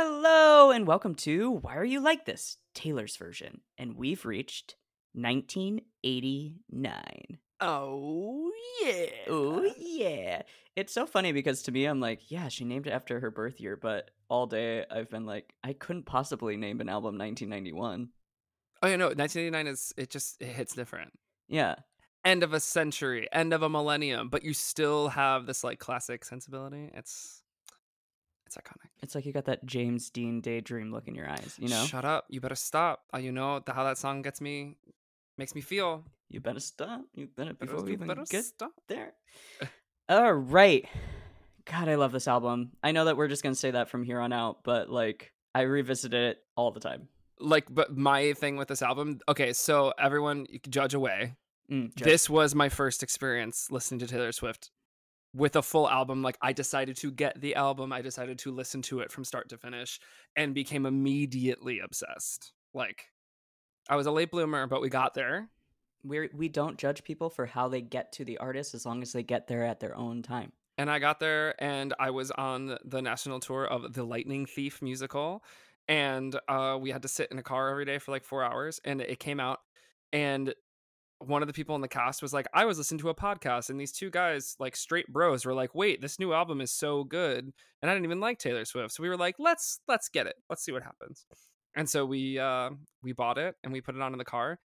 Hello and welcome to Why Are You Like This? Taylor's version. And we've reached 1989. Oh yeah. Oh, yeah. It's so funny because to me, I'm like, yeah, she named it after her birth year, but all day I've been like, I couldn't possibly name an album 1991. Oh yeah, no, 1989 is it just it hits different. Yeah. End of a century, end of a millennium, but you still have this like classic sensibility. It's it's iconic. It's like you got that James Dean daydream look in your eyes, you know? Shut up. You better stop. Uh, you know the, how that song gets me makes me feel. You better stop. You better, before we you even better get stop. there. All right. God, I love this album. I know that we're just going to say that from here on out, but like, I revisit it all the time. Like but my thing with this album, okay, so everyone you can judge away. Mm, judge. This was my first experience listening to Taylor Swift with a full album. Like I decided to get the album, I decided to listen to it from start to finish and became immediately obsessed. Like I was a late bloomer, but we got there. we we don't judge people for how they get to the artist as long as they get there at their own time. And I got there and I was on the national tour of the Lightning Thief musical. And uh, we had to sit in a car every day for like four hours. And it came out. And one of the people in the cast was like, I was listening to a podcast. And these two guys, like straight bros, were like, wait, this new album is so good. And I didn't even like Taylor Swift. So we were like, let's let's get it. Let's see what happens. And so we uh, we bought it and we put it on in the car.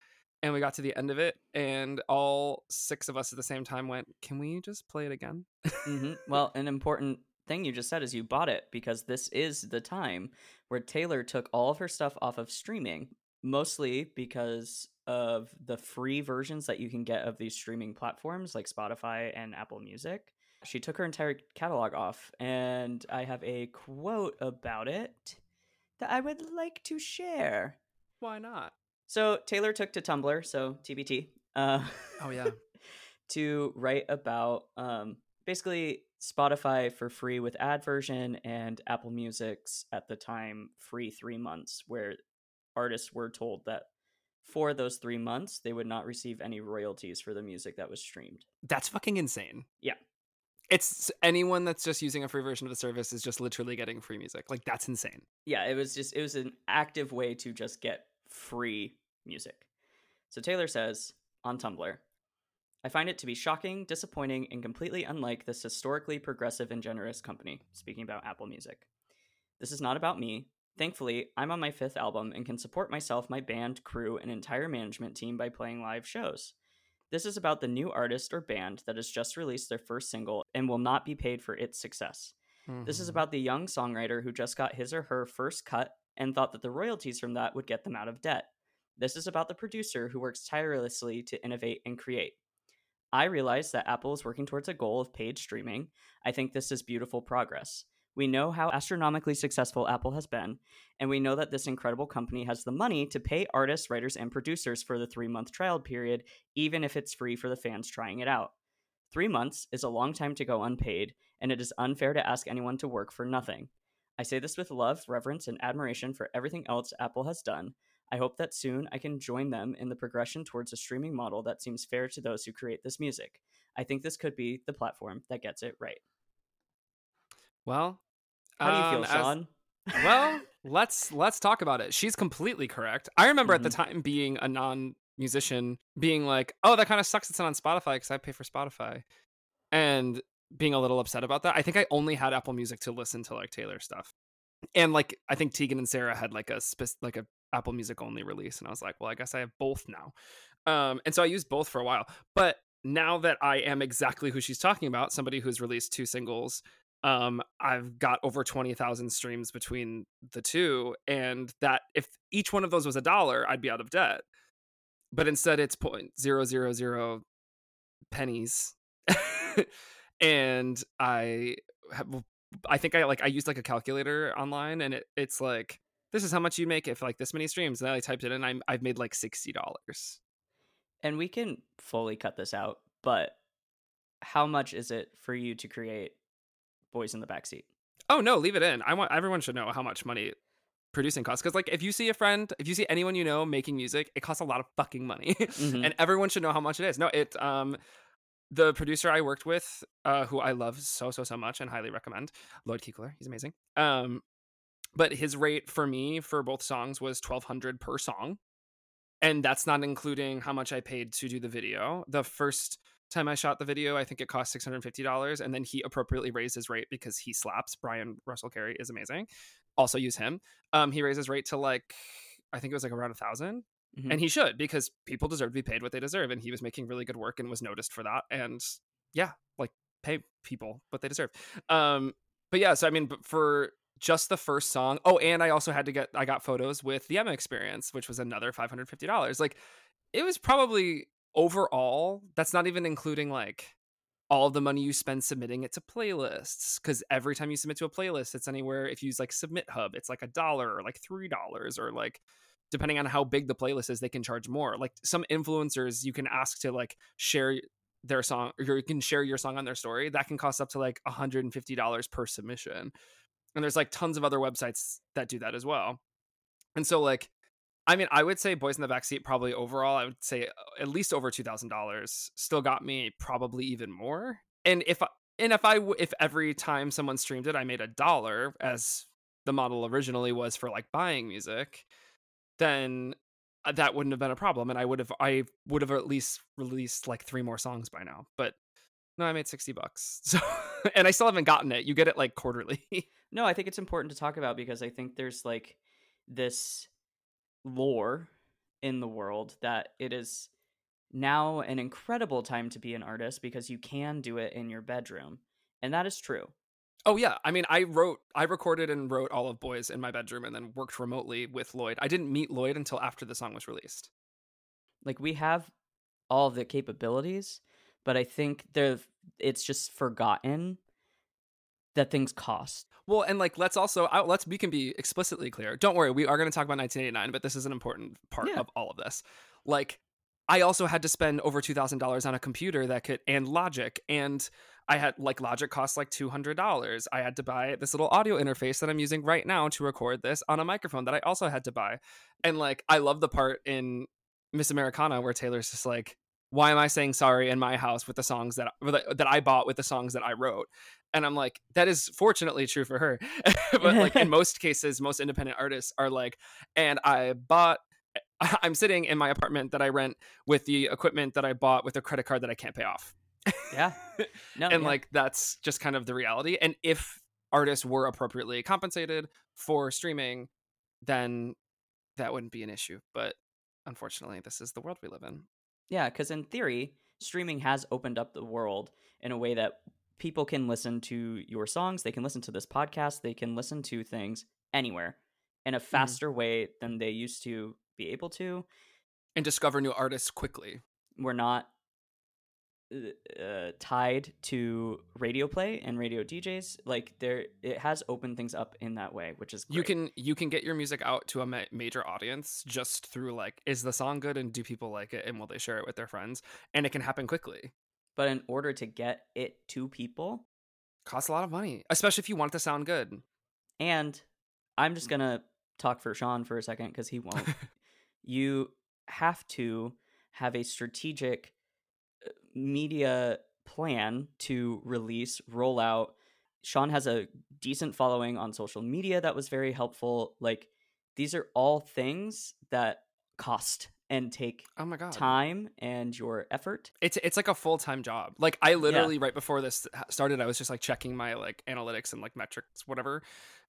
And we got to the end of it, and all six of us at the same time went, "Can we just play it again?" hmm Well, an important thing you just said is you bought it because this is the time where Taylor took all of her stuff off of streaming, mostly because of the free versions that you can get of these streaming platforms like Spotify and Apple Music. She took her entire catalog off, and I have a quote about it that I would like to share. Why not? So Taylor took to Tumblr, so TBT. Uh, Oh yeah. to write about um, basically Spotify for free with ad version and Apple Music's at the time free three months, where artists were told that for those three months they would not receive any royalties for the music that was streamed. That's fucking insane. Yeah. It's anyone that's just using a free version of the service is just literally getting free music. Like that's insane. Yeah, it was just it was an active way to just get free music. So Taylor says on Tumblr, I find it to be shocking, disappointing, and completely unlike this historically progressive and generous company, speaking about Apple Music. This is not about me. Thankfully, I'm on my fifth album and can support myself, my band, crew, and entire management team by playing live shows. This is about the new artist or band that has just released their first single and will not be paid for its success. This is Mhm. about the young songwriter who just got his or her first cut and thought that the royalties from that would get them out of debt. This is about the producer who works tirelessly to innovate and create. I realize that Apple is working towards a goal of paid streaming. I think this is beautiful progress. We know how astronomically successful Apple has been, and we know that this incredible company has the money to pay artists, writers, and producers for the three month trial period, even if it's free for the fans trying it out. Three months is a long time to go unpaid, and it is unfair to ask anyone to work for nothing. I say this with love, reverence, and admiration for everything else Apple has done. I hope that soon I can join them in the progression towards a streaming model that seems fair to those who create this music. I think this could be the platform that gets it right. Well, How do you um, feel, as- Sean? well, let's let's talk about it. She's completely correct. I remember at the Mm-hmm. time being a non-musician, being like, "Oh, that kind of sucks. It's not on Spotify because I pay for Spotify," and being a little upset about that. I think I only had Apple Music to listen to like Taylor stuff, and like I think Tegan and Sara had like a spec- like a Apple Music only release, and I was like, "Well, I guess I have both now," um, and so I used both for a while. But now that I am exactly who she's talking about, somebody who's released two singles um i've got over 20,000 streams between the two and that if each one of those was a dollar i'd be out of debt. But instead it's point zero zero zero pennies. And i have, i think i like i used like a calculator online and it, it's like this is how much you make if like this many streams and i typed it in I'm, i've made like $60 And we can fully cut this out, but how much is it for you to create Boys in the Backseat? Oh no, leave it in. I want everyone should know how much money producing costs because like if you see a friend, if you see anyone you know making music, it costs a lot of fucking money, Mhm. and everyone should know how much it is. No, it um the producer I worked with, uh, who I love so so so much and highly recommend, Lloyd Kiekler, he's amazing. Um, but his rate for me for both songs was twelve hundred per song, and that's not including how much I paid to do the video. The first time I shot the video, I think it cost six hundred fifty dollars, and then he appropriately raised his rate because he slaps. Brian Russell Carey is amazing. Also use him. Um, he raised his rate to like I think it was like around a 1000 Mhm. and he should because people deserve to be paid what they deserve, and he was making really good work and was noticed for that. And yeah, like pay people what they deserve. Um, but yeah, so I mean, for just the first song. Oh, and I also had to get I got photos with the Emma Experience, which was another five hundred fifty dollars. Like it was probably overall. That's not even including like all the money you spend submitting it to playlists because every time you submit to a playlist it's anywhere if you use like submit hub it's like a dollar or like three dollars or like depending on how big the playlist is they can charge more like some influencers you can ask to like share their song or you can share your song on their story that can cost up to like $150 per submission and there's like tons of other websites that do that as well and so like I mean, I would say Boys in the Backseat probably overall, I would say uh, at least over two thousand dollars. Still got me probably even more. And if and if I if every time someone streamed it, I made a dollar, as the model originally was for like buying music, then uh, that wouldn't have been a problem, and I would have I would have at least released like three more songs by now. But no, I made sixty bucks, so and I still haven't gotten it. You get it like quarterly. No, I think it's important to talk about because I think there's like this lore in the world that it is now an incredible time to be an artist because you can do it in your bedroom. And that is true. Oh yeah, I mean, I wrote, I recorded and wrote all of Boys in my bedroom, and then worked remotely with Lloyd. I didn't meet Lloyd until after the song was released. Like we have all the capabilities, but I think there it's just forgotten that things cost. Well, and like, let's also, I- let's we can be explicitly clear. Don't worry, we are going to talk about 1989, but this is an important part Yeah. of all of this. Like, I also had to spend over two thousand dollars on a computer that could and Logic, and I had like Logic costs like two hundred dollars. I had to buy this little audio interface that I'm using right now to record this on a microphone that I also had to buy. And like, I love the part in Miss Americana where Taylor's just like, "Why am I saying sorry in my house with the songs that that I bought with the songs that I wrote?" And I'm like, that is fortunately true for her. but like in most cases, most independent artists are like, and I bought. I'm sitting in my apartment that I rent with the equipment that I bought with a credit card that I can't pay off. Yeah. No, and yeah. like that's just kind of the reality. And if artists were appropriately compensated for streaming, then that wouldn't be an issue. But unfortunately, this is the world we live in. Yeah, because in theory, streaming has opened up the world in a way that people can listen to your songs, they can listen to this podcast, they can listen to things anywhere in a faster way than they used to be able to. And discover new artists quickly. We're not uh, tied to radio play and radio DJs. Like there, it has opened things up in that way, which is great. You can you can get your music out to a ma- major audience just through like is the song good and do people like it and will they share it with their friends and it can happen quickly. But in order to get it to people, Costs a lot of money, especially if you want it to sound good. and I'm just gonna talk for Sean for a second because he won't. you have to have a strategic uh, media plan to release, roll out. Sean has a decent following on social media that was very helpful. Like these are all things that cost and take Oh my god. time and your effort. It's it's like a full-time job. Like I literally right before this started I was just like checking my like analytics and like metrics whatever.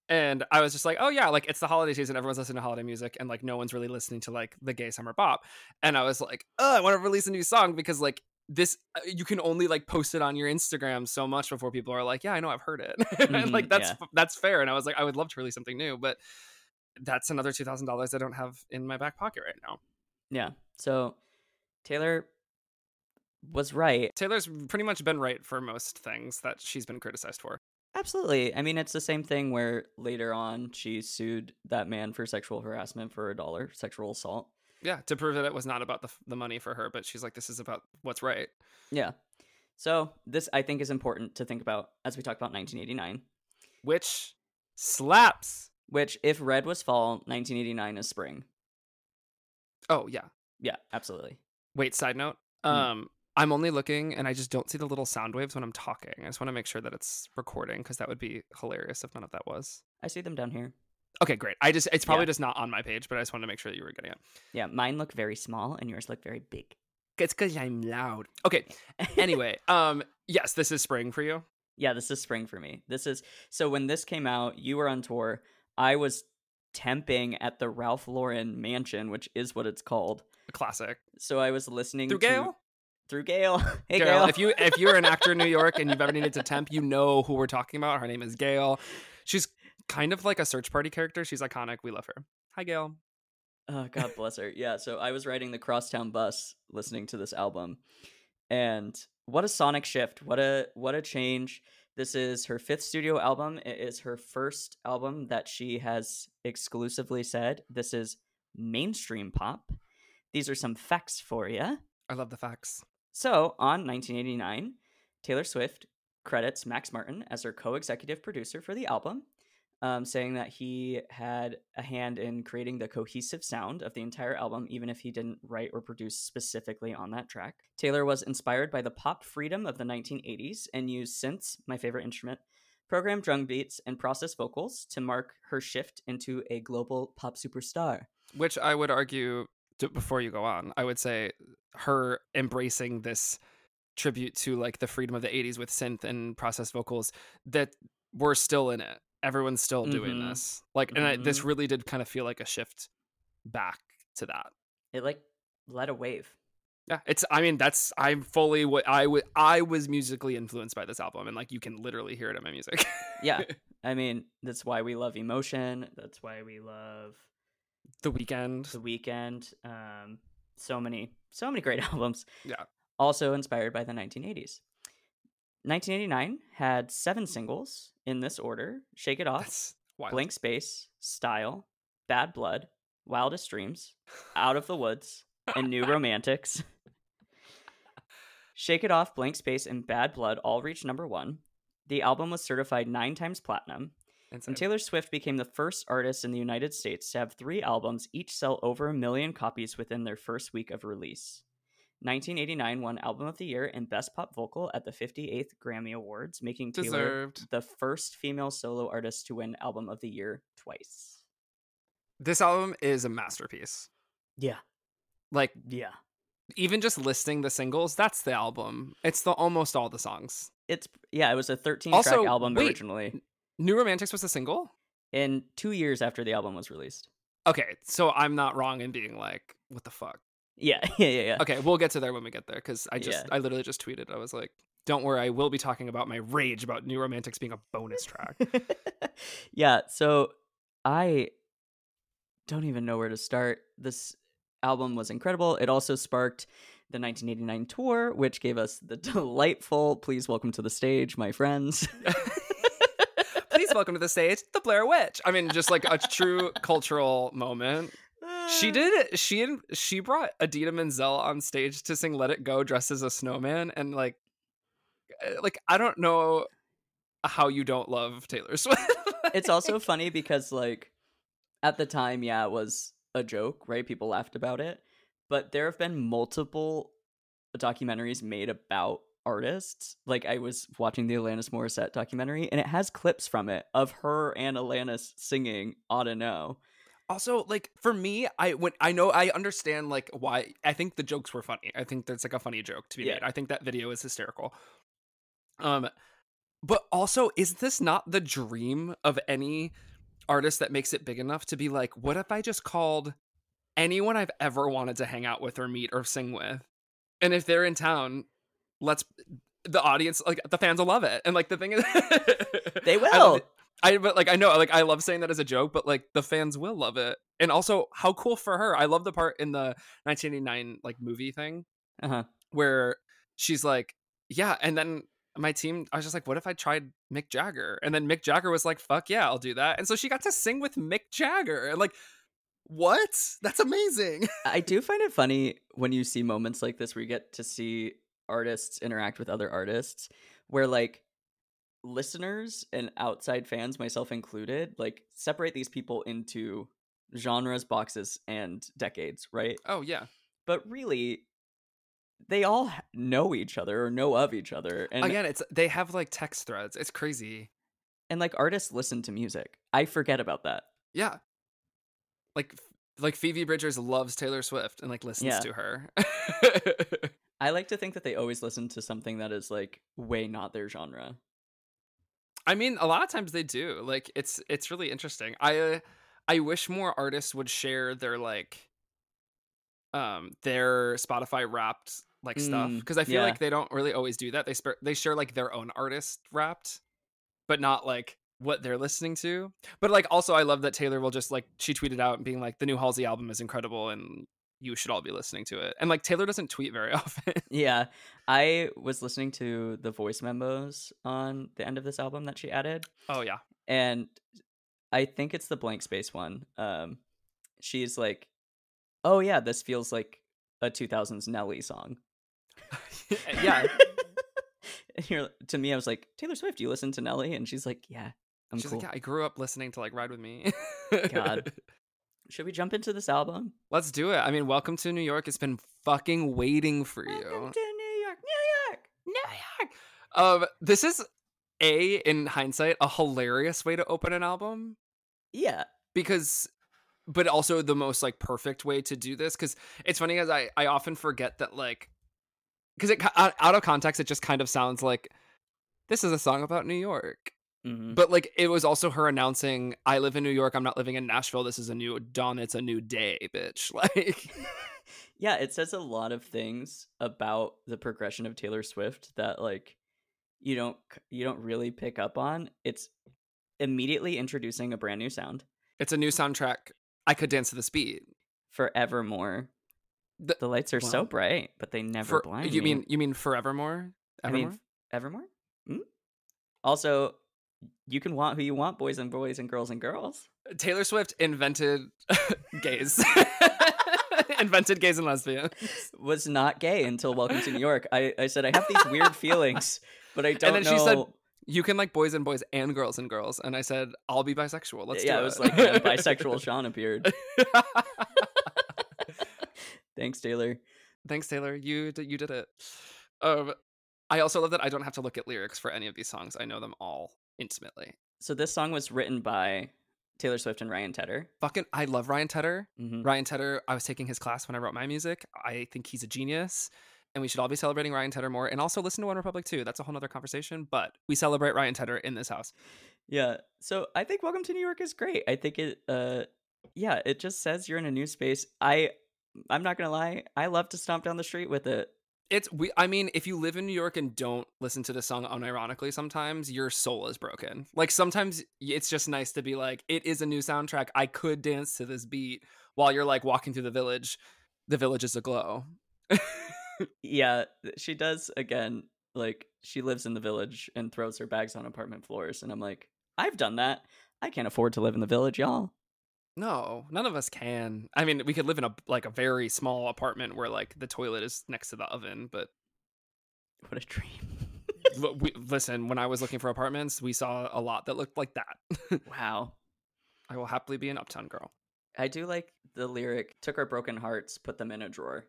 And I was just like, "Oh yeah, like it's the holiday season, everyone's listening to holiday music and like no one's really listening to like the gay summer bop." And I was like, "Oh, I want to release a new song because like this uh, you can only like post it on your Instagram so much before people are like, "Yeah, I know I've heard it." and Mhm, like that's yeah. that's fair and I was like, "I would love to release something new, but that's another $2000 I don't have in my back pocket right now." Yeah. So Taylor was right. Taylor's pretty much been right for most things that she's been criticized for. Absolutely. I mean, it's the same thing where later on she sued that man for sexual harassment for a dollar, sexual assault. Yeah, to prove that it was not about the the money for her, but she's like, this is about what's right. Yeah. So this I think is important to think about as we talk about 1989. Which slaps. Which, if red was fall, 1989 is spring. Oh yeah. Yeah, absolutely. Wait. Side note. Hmm. Um, I'm only looking, and I just don't see the little sound waves when I'm talking. I just want to make sure that it's recording because that would be hilarious if none of that was. I see them down here. Okay, great. I just it's probably Yeah. just not on my page, but I just wanted to make sure that you were getting it. Yeah, mine look very small and yours look very big. It's because I'm loud. Okay. Anyway, um, yes, this is spring for you. Yeah, this is spring for me. This is so when this came out, you were on tour. I was temping at the Ralph Lauren mansion, which is what it's called. A classic. So I was listening Through to Gail. through Gail. hey Gail, Gail. if you if you're an actor in New York and you've ever needed to temp, you know who we're talking about. Her name is Gail. She's kind of like a search party character. She's iconic. We love her. Hi, Gail. Oh, God bless her. Yeah, so I was riding the crosstown bus listening to this album. And what a sonic shift. What a what a change. This is her fifth studio album. It is her first album that she has exclusively said this is mainstream pop. These are some facts for you. I love the facts. So, on 1989, Taylor Swift credits Max Martin as her co executive producer for the album, um, saying that he had a hand in creating the cohesive sound of the entire album, even if he didn't write or produce specifically on that track. Taylor was inspired by the pop freedom of the 1980s and used synths, my favorite instrument, programmed drum beats, and processed vocals to mark her shift into a global pop superstar. Which I would argue before you go on, I would say her embracing this tribute to like the freedom of the 80s with synth and processed vocals that we're still in it. Everyone's still doing Mhm. this. Like and I, this Mhm. really did kind of feel like a shift back to that. It like led a wave. Yeah, it's. I mean, that's. I'm fully what I would. I was musically influenced by this album, and like you can literally hear it in my music. Yeah. I mean, that's why we love Emotion. That's why we love the Weeknd. The Weeknd. Um, so many, so many great albums. Yeah. Also inspired by the 1980s. 1989 had seven singles in this order: "Shake It Off," "Blank Space," "Style," "Bad Blood," "Wildest Dreams," "Out of the Woods," and "New Romantics." Shake It Off, Blank Space, and Bad Blood all reached number one. The album was certified nine times platinum, and Taylor Swift became the first artist in the United States to have three albums each sell over a million copies within their first week of release. 1989 won Album of the Year and Best Pop Vocal at the 58th Grammy Awards, making Taylor Deserved. the first female solo artist to win Album of the Year twice. This album is a masterpiece. Yeah, Like yeah. even just listing the singles, that's the album. It's the almost all the songs. It's yeah, it was a 13 track album wait. originally. New Romantics was a single. In two years after the album was released. Okay, so I'm not wrong in being like, what the fuck? Yeah, yeah, yeah, yeah. Okay, we'll get to there when we get there because I just, Yeah. I literally just tweeted. I was like, don't worry, I will be talking about my rage about New Romantics being a bonus track. yeah, so I don't even know where to start. This album was incredible. It also sparked the 1989 tour, which gave us the delightful "Please welcome to the stage, my friends." Please welcome to the stage, the Blair Witch. I mean, just like a true cultural moment. She did. She and she brought Idina Menzel on stage to sing "Let It Go" dressed as a snowman, and like, eh, like I don't know how you don't love Taylor Swift. it's also funny because like at the time, yeah, it was a joke, right? People laughed about it, but there have been multiple documentaries made about artists. Like I was watching the Alanis Morissette documentary, and it has clips from it of her and Alanis singing "Oughta Know." Also like for me i when i know i understand like why i think the jokes were funny i think that's like a funny joke to be Yeah. made i think that video is hysterical um but also is this not the dream of any artist that makes it big enough to be like what if i just called anyone i've ever wanted to hang out with or meet or sing with and if they're in town let's the audience like the fans will love it and like the thing is They will. I but like I know like I love saying that as a joke, but like the fans will love it. And also how cool for her. I love the part in the 1989 like movie thing Uh huh. where she's like, yeah, and then my team I was just like, what if I tried Mick Jagger? And then Mick Jagger was like, fuck yeah, I'll do that. And so she got to sing with Mick Jagger. And like what? That's amazing. I do find it funny when you see moments like this where you get to see artists interact with other artists, where like listeners and outside fans, myself included, like separate these people into genres, boxes, and decades, right? Oh yeah. But really, they all know each other or know of each other, and Again, it's they have like text threads. It's crazy. and like artists listen to music. I forget about that. Yeah. Like like Phoebe Bridgers loves Taylor Swift and like listens Yeah. to her. I like to think that they always listen to something that is like way not their genre. I mean, a lot of times they do. Like it's it's really interesting. I uh, I wish more artists would share their like um their Spotify wrapped like stuff Mm, because I feel yeah. like they don't really always do that. They sp- they share like their own artist wrapped, but not like what they're listening to. But like also I love that Taylor will just like she tweeted out and being like the new Halsey album is incredible and you should all be listening to it. And like Taylor doesn't tweet very often. Yeah, I was listening to the voice memos on the end of this album that she added, oh yeah. and I think it's the blank space one. Um, she's like, "Oh yeah, this feels like a 2000s Nelly song." yeah. and you're, to me, I was like, "Taylor Swift, you listen to Nelly?" And she's like, "Yeah, I'm She's cool." like, yeah, I grew up listening to like Ride with Me. God. Should we jump into this album? Let's do it. I mean, welcome to New York. It's been fucking waiting for you. Welcome to New York, New York. New York. Um, this is a in hindsight a hilarious way to open an album Yeah, because, but also the most like perfect way to do this because it's funny as I I often forget that like because it out of context it just kind of sounds like this is a song about New York. Hmm But like it was also her announcing, "I live in New York. I'm not living in Nashville. This is a new dawn. It's a new day, bitch." Like, yeah, it says a lot of things about the progression of Taylor Swift that like you don't you don't really pick up on. It's immediately introducing a brand new sound, it's a new soundtrack. I could dance to this beat. Forevermore. The- The lights are so bright, but they never For, blind you me. mean you mean forevermore? I Evermore? mean, Evermore. Hmm? Also, you can want who you want, boys and boys and girls and girls. Taylor Swift invented gays. invented gays and lesbians. Was not gay until Welcome to New York. I, I said I have these weird feelings, but I don't and then know. she said, You can like boys and boys and girls and girls. And I said, I'll be bisexual. Let's yeah, do it it. was like when bisexual Sean appeared. Thanks, Taylor. Thanks, Taylor. You did, you did it. Um, I also love that I don't have to look at lyrics for any of these songs. I know them all intimately. So this song was written by Taylor Swift and Ryan Tedder. Fucking, I love Ryan Tedder. Mhm. Ryan Tedder, I was taking his class when I wrote my music. I think he's a genius. And we should all be celebrating Ryan Tedder more. And also listen to OneRepublic too. That's a whole nother conversation. But we celebrate Ryan Tedder in this house. Yeah. So I think Welcome to New York is great. I think it uh yeah, it just says you're in a new space. I I'm not gonna lie, I love to stomp down the street with it. It's we I mean, if you live in New York and don't listen to the song unironically sometimes, your soul is broken. Like sometimes it's just nice to be like, it is a new soundtrack. I could dance to this beat while you're like walking through the village. The village is aglow. yeah, she does again. Like she lives in the village and throws her bags on apartment floors, and I'm like, I've done that. I can't afford to live in the village, y'all. No, none of us can. I mean, we could live in a like a very small apartment where like the toilet is next to the oven, but What a dream. We, listen, when I was looking for apartments, we saw a lot that looked like that. wow. I will happily be an uptown girl. I do like the lyric took our broken hearts, put them in a drawer.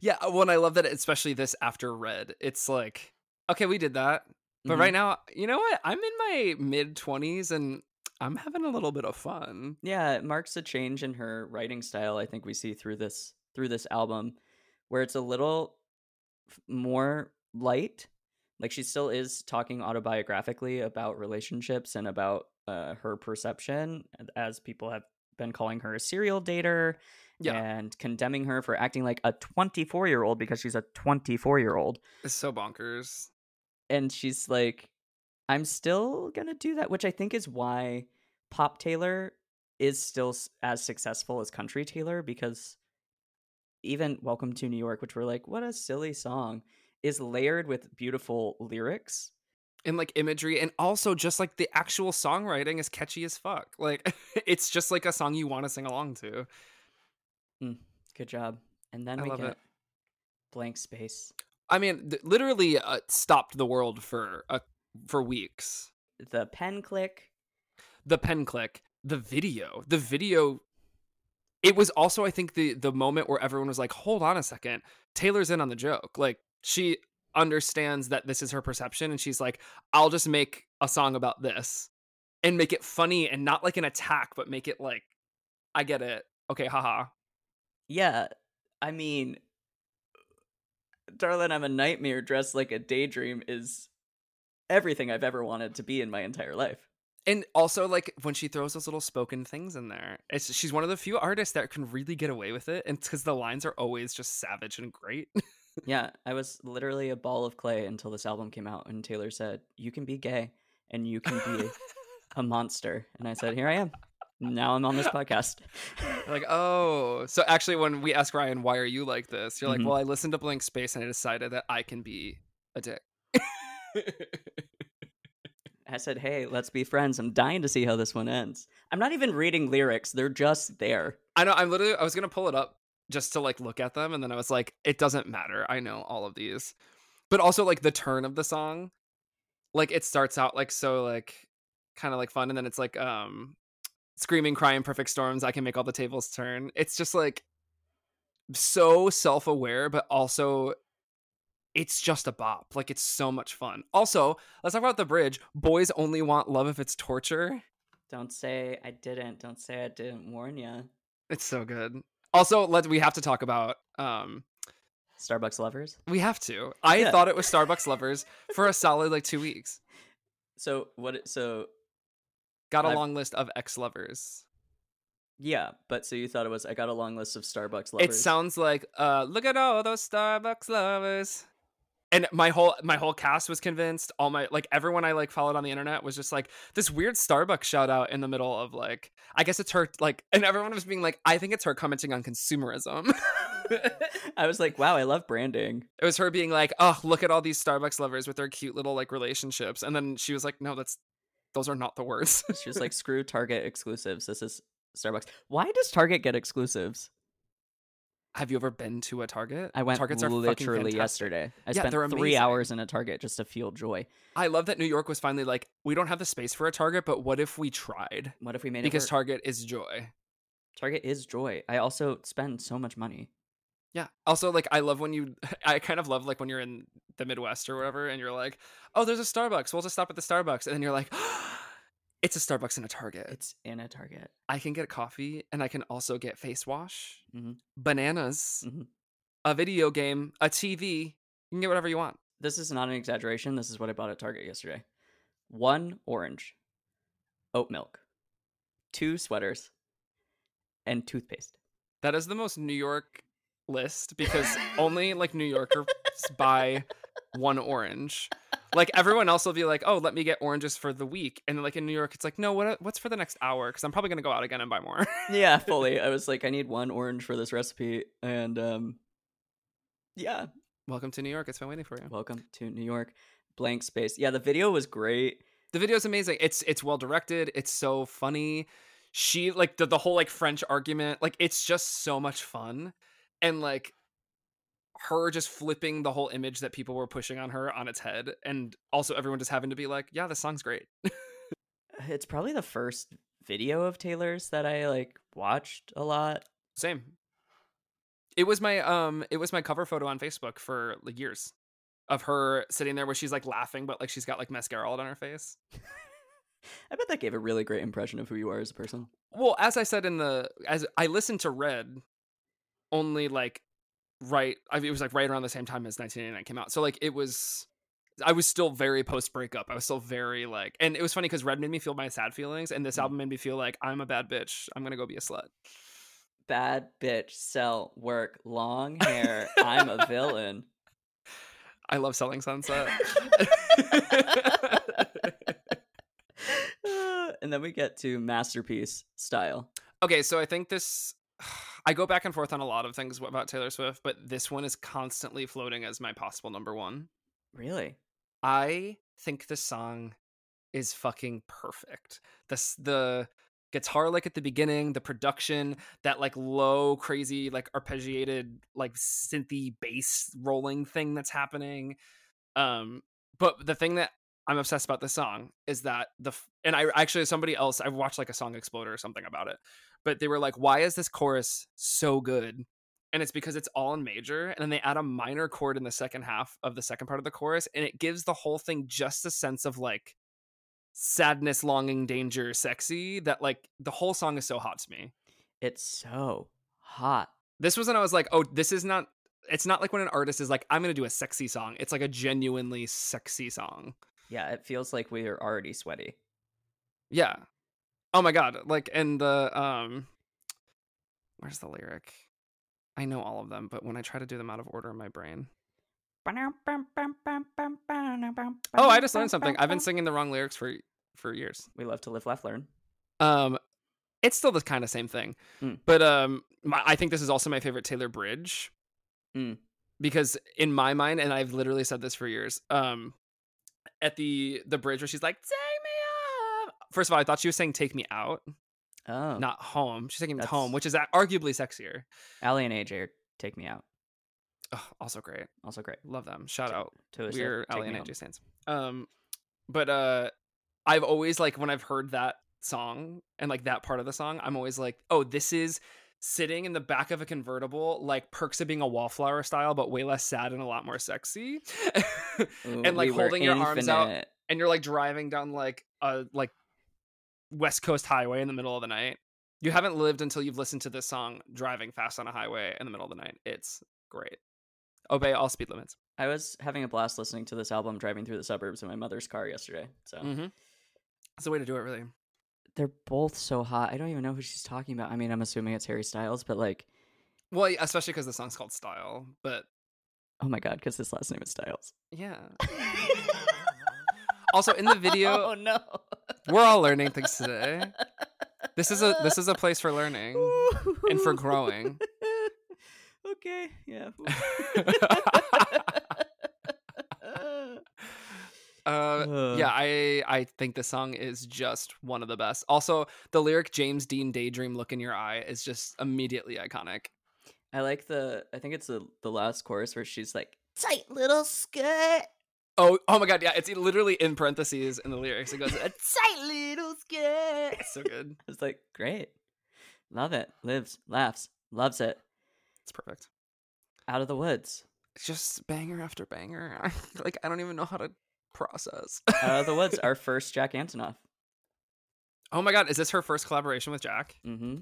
Yeah, uh, well, I love that, especially this after Red. It's like, okay, we did that, but Mhm. right now, you know what? I'm in my mid twenties and I'm having a little bit of fun. Yeah, it marks a change in her writing style. I think we see through this through this album, where it's a little f- more light. Like she still is talking autobiographically about relationships and about uh, her perception, as people have been calling her a serial dater Yeah, and condemning her for acting like a 24 year old because she's a 24 year old. it's so bonkers. and she's like i'm still gonna do that which i think is why pop taylor is still as successful as country taylor because even welcome to new york which we're like what a silly song is layered with beautiful lyrics And like imagery, and also just like the actual songwriting is catchy as fuck. Like, it's just like a song you want to sing along to. good job and then I we get it. blank space I mean, th- literally uh, stopped the world for uh, for weeks. the pen click the pen click, the video, the video. It was also, I think, the the moment where everyone was like, "Hold on a second, Taylor's in on the joke." Like she understands that this is her perception, and she's like, "I'll just make a song about this and make it funny and not like an attack, but make it like, I get it. Okay, haha." yeah i mean darling i'm a nightmare dressed like a daydream is everything i've ever wanted to be in my entire life And also, like when she throws those little spoken things in there, it's she's one of the few artists that can really get away with it, and because the lines are always just savage and great. Yeah, I was literally a ball of clay until this album came out, and Taylor said, "You can be gay and you can be a monster," and I said, "Here I am. Now I'm on this podcast." like, oh, so actually, when we ask Ryan, why are you like this? You're like, mm-hmm. well, I listened to Blank Space and I decided that I can be a dick. I said, "Hey, let's be friends. I'm dying to see how this one ends." I'm not even reading lyrics; they're just there. I know. I'm literally. I was gonna pull it up just to like look at them, and then I was like, it doesn't matter. I know all of these, but also like the turn of the song, like it starts out like so like kind of like fun, and then it's like um screaming, crying, perfect storms. I can make all the tables turn. It's just like so self aware, but also it's just a bop. Like it's so much fun. Also, let's talk about the bridge. Boys only want love if it's torture. Don't say I didn't. Don't say I didn't warn you. It's so good. Also, let we have to talk about um Starbucks lovers. we have to. I Yeah. thought it was Starbucks lovers for a solid like 2 weeks. So what? So Got a I've- long list of ex lovers. yeah, but so you thought it was? I got a long list of Starbucks lovers. It sounds like uh look at all those Starbucks lovers. And my whole my whole cast was convinced. All my like everyone I like followed on the internet was just like this weird Starbucks shout out in the middle of like I guess it's her like and everyone was being like I think it's her commenting on consumerism. I was like, wow, I love branding. it was her being like, "Oh, look at all these Starbucks lovers with their cute little like relationships." And then she was like, "No, that's those are not the words." She was like, screw Target exclusives. This is Starbucks. Why does Target get exclusives? Have you ever been to a Target? I went Targets literally yesterday. I Yeah, spent three amazing. hours in a Target just to feel joy. I love that New York was finally like, we don't have the space for a Target, but what if we tried? What if we made Because it work? Target is joy. Target is joy. I also spend so much money. Yeah. Also, like, I love when you, I kind of love like when you're in the Midwest or whatever, and you're like, oh, there's a Starbucks. We'll just stop at the Starbucks. And then you're like, oh, it's a Starbucks and a Target. It's in a Target. I can get coffee and I can also get face wash, Mhm. bananas, Mhm. a video game, a TV. You can get whatever you want. This is not an exaggeration. This is what I bought at Target yesterday. One orange, oat milk, two sweaters, and toothpaste. That is the most New York list because only like New Yorkers buy one orange. Like everyone else will be like, "Oh, let me get oranges for the week," and like in New York, it's like, "No, what? What's for the next hour?" Because I'm probably gonna go out again and buy more. yeah, fully. I was like, I need one orange for this recipe, and um, Yeah. Welcome to New York. It's been waiting for you. Welcome to New York. Blank space. Yeah, the video was great. The video is amazing. It's it's well directed. It's so funny. She like the, the whole like French argument, like it's just so much fun. And like her just flipping the whole image that people were pushing on her on its head and also everyone just having to be like, "Yeah, this song's great." It's probably the first video of Taylor's that I like watched a lot. Same. It was my um it was my cover photo on Facebook for like years of her sitting there where she's like laughing but like she's got like mascara all on her face. I bet that gave a really great impression of who you are as a person. Well, as I said in the as I listened to Red only like right I mean, it was like right around the same time as 1989 came out. So like it was I was still very post breakup. I was still very like and it was funny cuz Red made me feel my sad feelings and this Mm. album made me feel like I'm a bad bitch. I'm to go be a slut. Bad bitch, sell, work, long hair. I'm a villain. I love selling sunset. and then we get to masterpiece style. okay, so I think this I go back and forth on a lot of things about Taylor Swift, but this one is constantly floating as my possible number 1. Really? I think the song is fucking perfect. The the guitar like at the beginning, the production, that like low crazy like arpeggiated like synthy bass rolling thing that's happening. Um but the thing that I'm obsessed about this song is that the and I actually somebody else I've watched like a song exploder or something about it. But they were like why is this chorus so good? and it's because it's all in major and then they add a minor chord in the second half of the second part of the chorus and it gives the whole thing just a sense of like sadness longing danger sexy that like the whole song is so hot to me It's so hot. this was when i was like oh this is not it's not like when an artist is like i'm gonna do a sexy song it's like a genuinely sexy song Yeah, it feels like we are already sweaty. yeah oh my god like and the um where's the lyric i know all of them but when i try to do them out of order in my brain Oh, I just learned something. I've been singing the wrong lyrics for for years. We love to live, laugh, learn. Um, it's still the kind of same thing, Mm. but um, my, I think this is also my favorite Taylor Bridge Mm. because in my mind, and I've literally said this for years. Um, at the the bridge where she's like, "Take me up." First of all, I thought she was saying "Take me out," Oh, not home. She's taking me home, which is arguably sexier. Aly and AJ are Take Me Out. Oh, also great. Also great. Love them. Shout To- out. to us, We're Me and Home. AJ stands. Um, but uh, I've always like when I've heard that song and like that part of the song, I'm always like, oh, this is sitting in the back of a convertible, like perks of being a wallflower style, but way less sad and a lot more sexy. Ooh, and like we holding your arms out, and you're like driving down like a like West Coast highway in the middle of the night. You haven't lived until you've listened to this song driving fast on a highway in the middle of the night. It's great. Obey all speed limits. I was having a blast listening to this album driving through the suburbs in my mother's car yesterday. So Mm-hmm. That's the way to do it, really. They're both so hot. I don't even know who she's talking about. I mean, I'm assuming it's Harry Styles, but like, Well, especially because the song's called Style. But oh my god, because his last name is Styles. yeah. Also, in the video, oh no, we're all learning things today. This is a this is a place for learning and for growing. okay, yeah. Uh, yeah, I I think the song is just one of the best. Also, the lyric "James Dean Daydream Look in Your Eye" is just immediately iconic. I like the. I think it's the the last chorus where she's like, "Tight little skirt, Oh, oh my god, yeah, it's literally in parentheses in the lyrics. It goes, a tight little skirt." it's so good. It's like great, love it. Lives, laughs, loves it. It's perfect. Out of the woods, It's just banger after banger. like I don't even know how to process. out of the woods. Our first Jack Antonoff. oh my god, is this her first collaboration with Jack? Mm-hmm.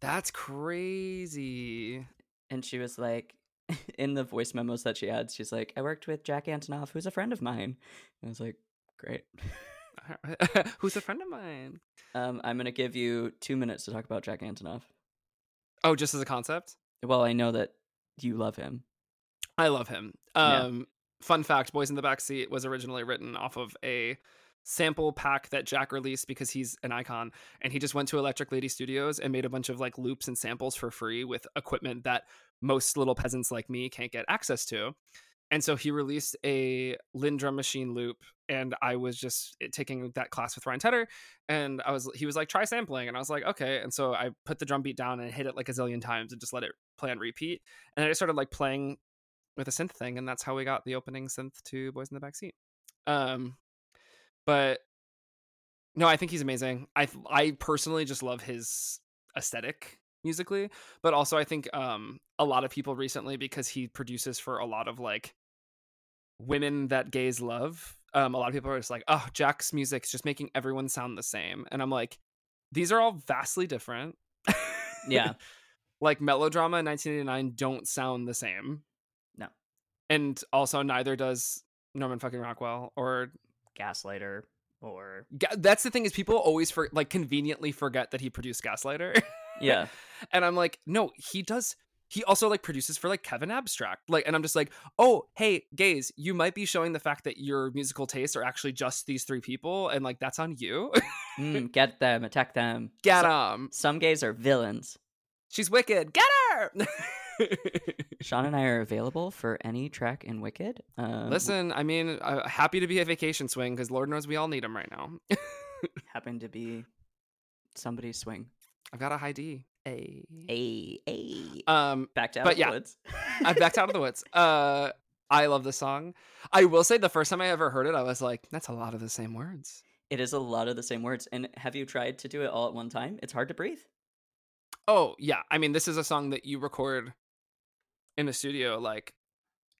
That's crazy. And she was like, in the voice memos that she had, she's like, "I worked with Jack Antonoff, who's a friend of mine." And I was like, "Great." Who's a friend of mine? Um, I'm gonna give you two minutes to talk about Jack Antonoff. Oh, just as a concept? Well, I know that you love him. I love him. Um, Fun fact: "Boys in the Backseat" was originally written off of a sample pack that Jack released because he's an icon, and he just went to Electric Lady Studios and made a bunch of like loops and samples for free with equipment that most little peasants like me can't get access to. And so he released a Linn drum machine loop, and I was just eh, taking that class with Ryan Tedder, and I was he was like try sampling, and I was like okay, and so I put the drum beat down and hit it like a zillion times and just let it play on repeat, and I started like playing with a synth thing, and that's how we got the opening synth to Boys in the Backseat. Um, but no, I think he's amazing. I I personally just love his aesthetic musically, but also I think um a lot of people recently because he produces for a lot of like women that gays love. Um, a lot of people are just like, oh, Jack's music is just making everyone sound the same, and I'm like, these are all vastly different. Yeah. like melodrama and 1989 don't sound the same. And also neither does Norman fucking Rockwell or Gaslighter or Ga- that's the thing is people always for like conveniently forget that he produced Gaslighter. yeah. and I'm like, no, he does. He also like produces for like Kevin Abstract. Like, and I'm just like, oh, hey, gays, you might be showing the fact that your musical tastes are actually just these three people, and like that's on you. Mm, get them, attack them. Get him. Some gays are villains. She's wicked. Get her. Sean and I are available for any track in Wicked. Um, Listen, I mean, uh, happy to be a vacation swing because Lord knows we all need them right now. happen to be somebody's swing. I've got a high D. A. A a. Um, Back to but Out of yeah, the Woods. I backed out of the woods. Uh, I love the song. I will say the first time I ever heard it, I was like, that's a lot of the same words. It is a lot of the same words. And have you tried to do it all at one time? It's hard to breathe. Oh, yeah. I mean, this is a song that you record in the studio, like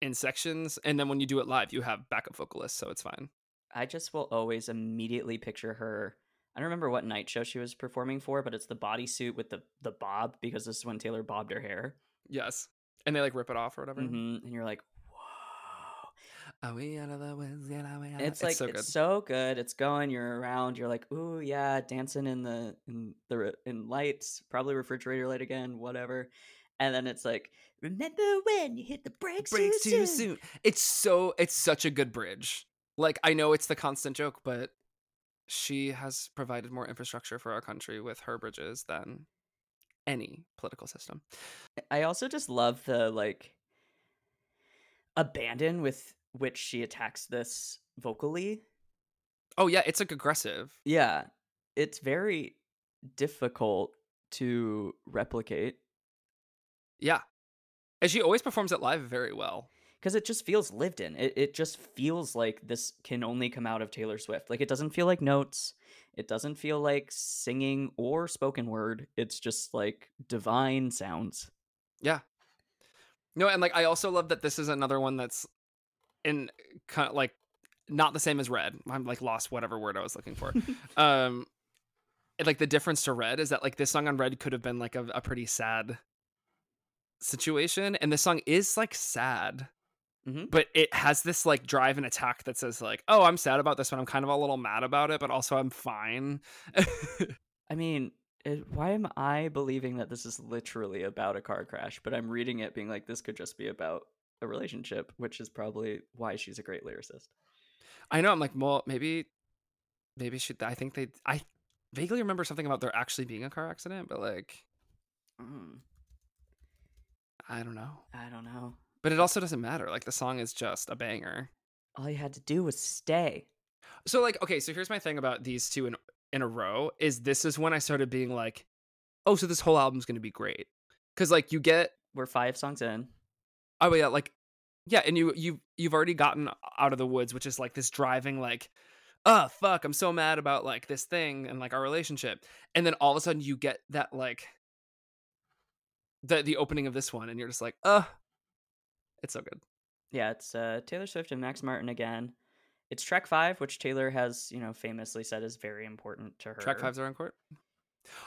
in sections. And then when you do it live, you have backup vocalists. So it's fine. I just will always immediately picture her. I don't remember what night show she was performing for, but it's the bodysuit with the the bob because this is when Taylor bobbed her hair. Yes. And they like rip it off or whatever. hmm And you're like, whoa! Are we out of the woods? Yeah, are we out of- It's like so it's so good. It's going. You're around. You're like, ooh yeah, dancing in the in the in lights, probably refrigerator light again, whatever. And then it's like, remember when you hit the brakes, breaks too, too soon? soon. It's so it's such a good bridge. Like I know it's the constant joke, but she has provided more infrastructure for our country with her bridges than any political system. I also just love the like abandon with which she attacks this vocally. Oh yeah, it's like aggressive. Yeah, it's very difficult to replicate Yeah. And she always performs it live very well. because it just feels lived in. It it just feels like this can only come out of Taylor Swift. Like it doesn't feel like notes. It doesn't feel like singing or spoken word. It's just like divine sounds. Yeah. No, and like I also love that this is another one that's in kind of like not the same as red. I'm like lost whatever word I was looking for. um and, like the difference to red is that like this song on red could have been like a, a pretty sad situation and this song is like sad Mhm. but it has this like drive and attack that says like oh i'm sad about this but i'm kind of a little mad about it but also i'm fine I mean, it, why am I believing that this is literally about a car crash? But I'm reading it being like this could just be about a relationship, which is probably why she's a great lyricist. i know i'm like well maybe maybe should i think they i vaguely remember something about there actually being a car accident but like Mm, i don't know I don't know. but it also doesn't matter like the song is just a banger All you had to do was stay. so like okay so here's my thing about these two in in a row is this is when i started being like oh so this whole album's gonna be great because like you get We're five songs in. oh yeah like yeah and you you you've already gotten out of the woods which is like this driving like oh fuck i'm so mad about like this thing and like our relationship and then all of a sudden you get that like the the opening of this one and you're just like uh it's so good Yeah, it's uh, Taylor Swift and Max Martin again. It's track five, which Taylor has, you know, famously said is very important to her. track fives are on court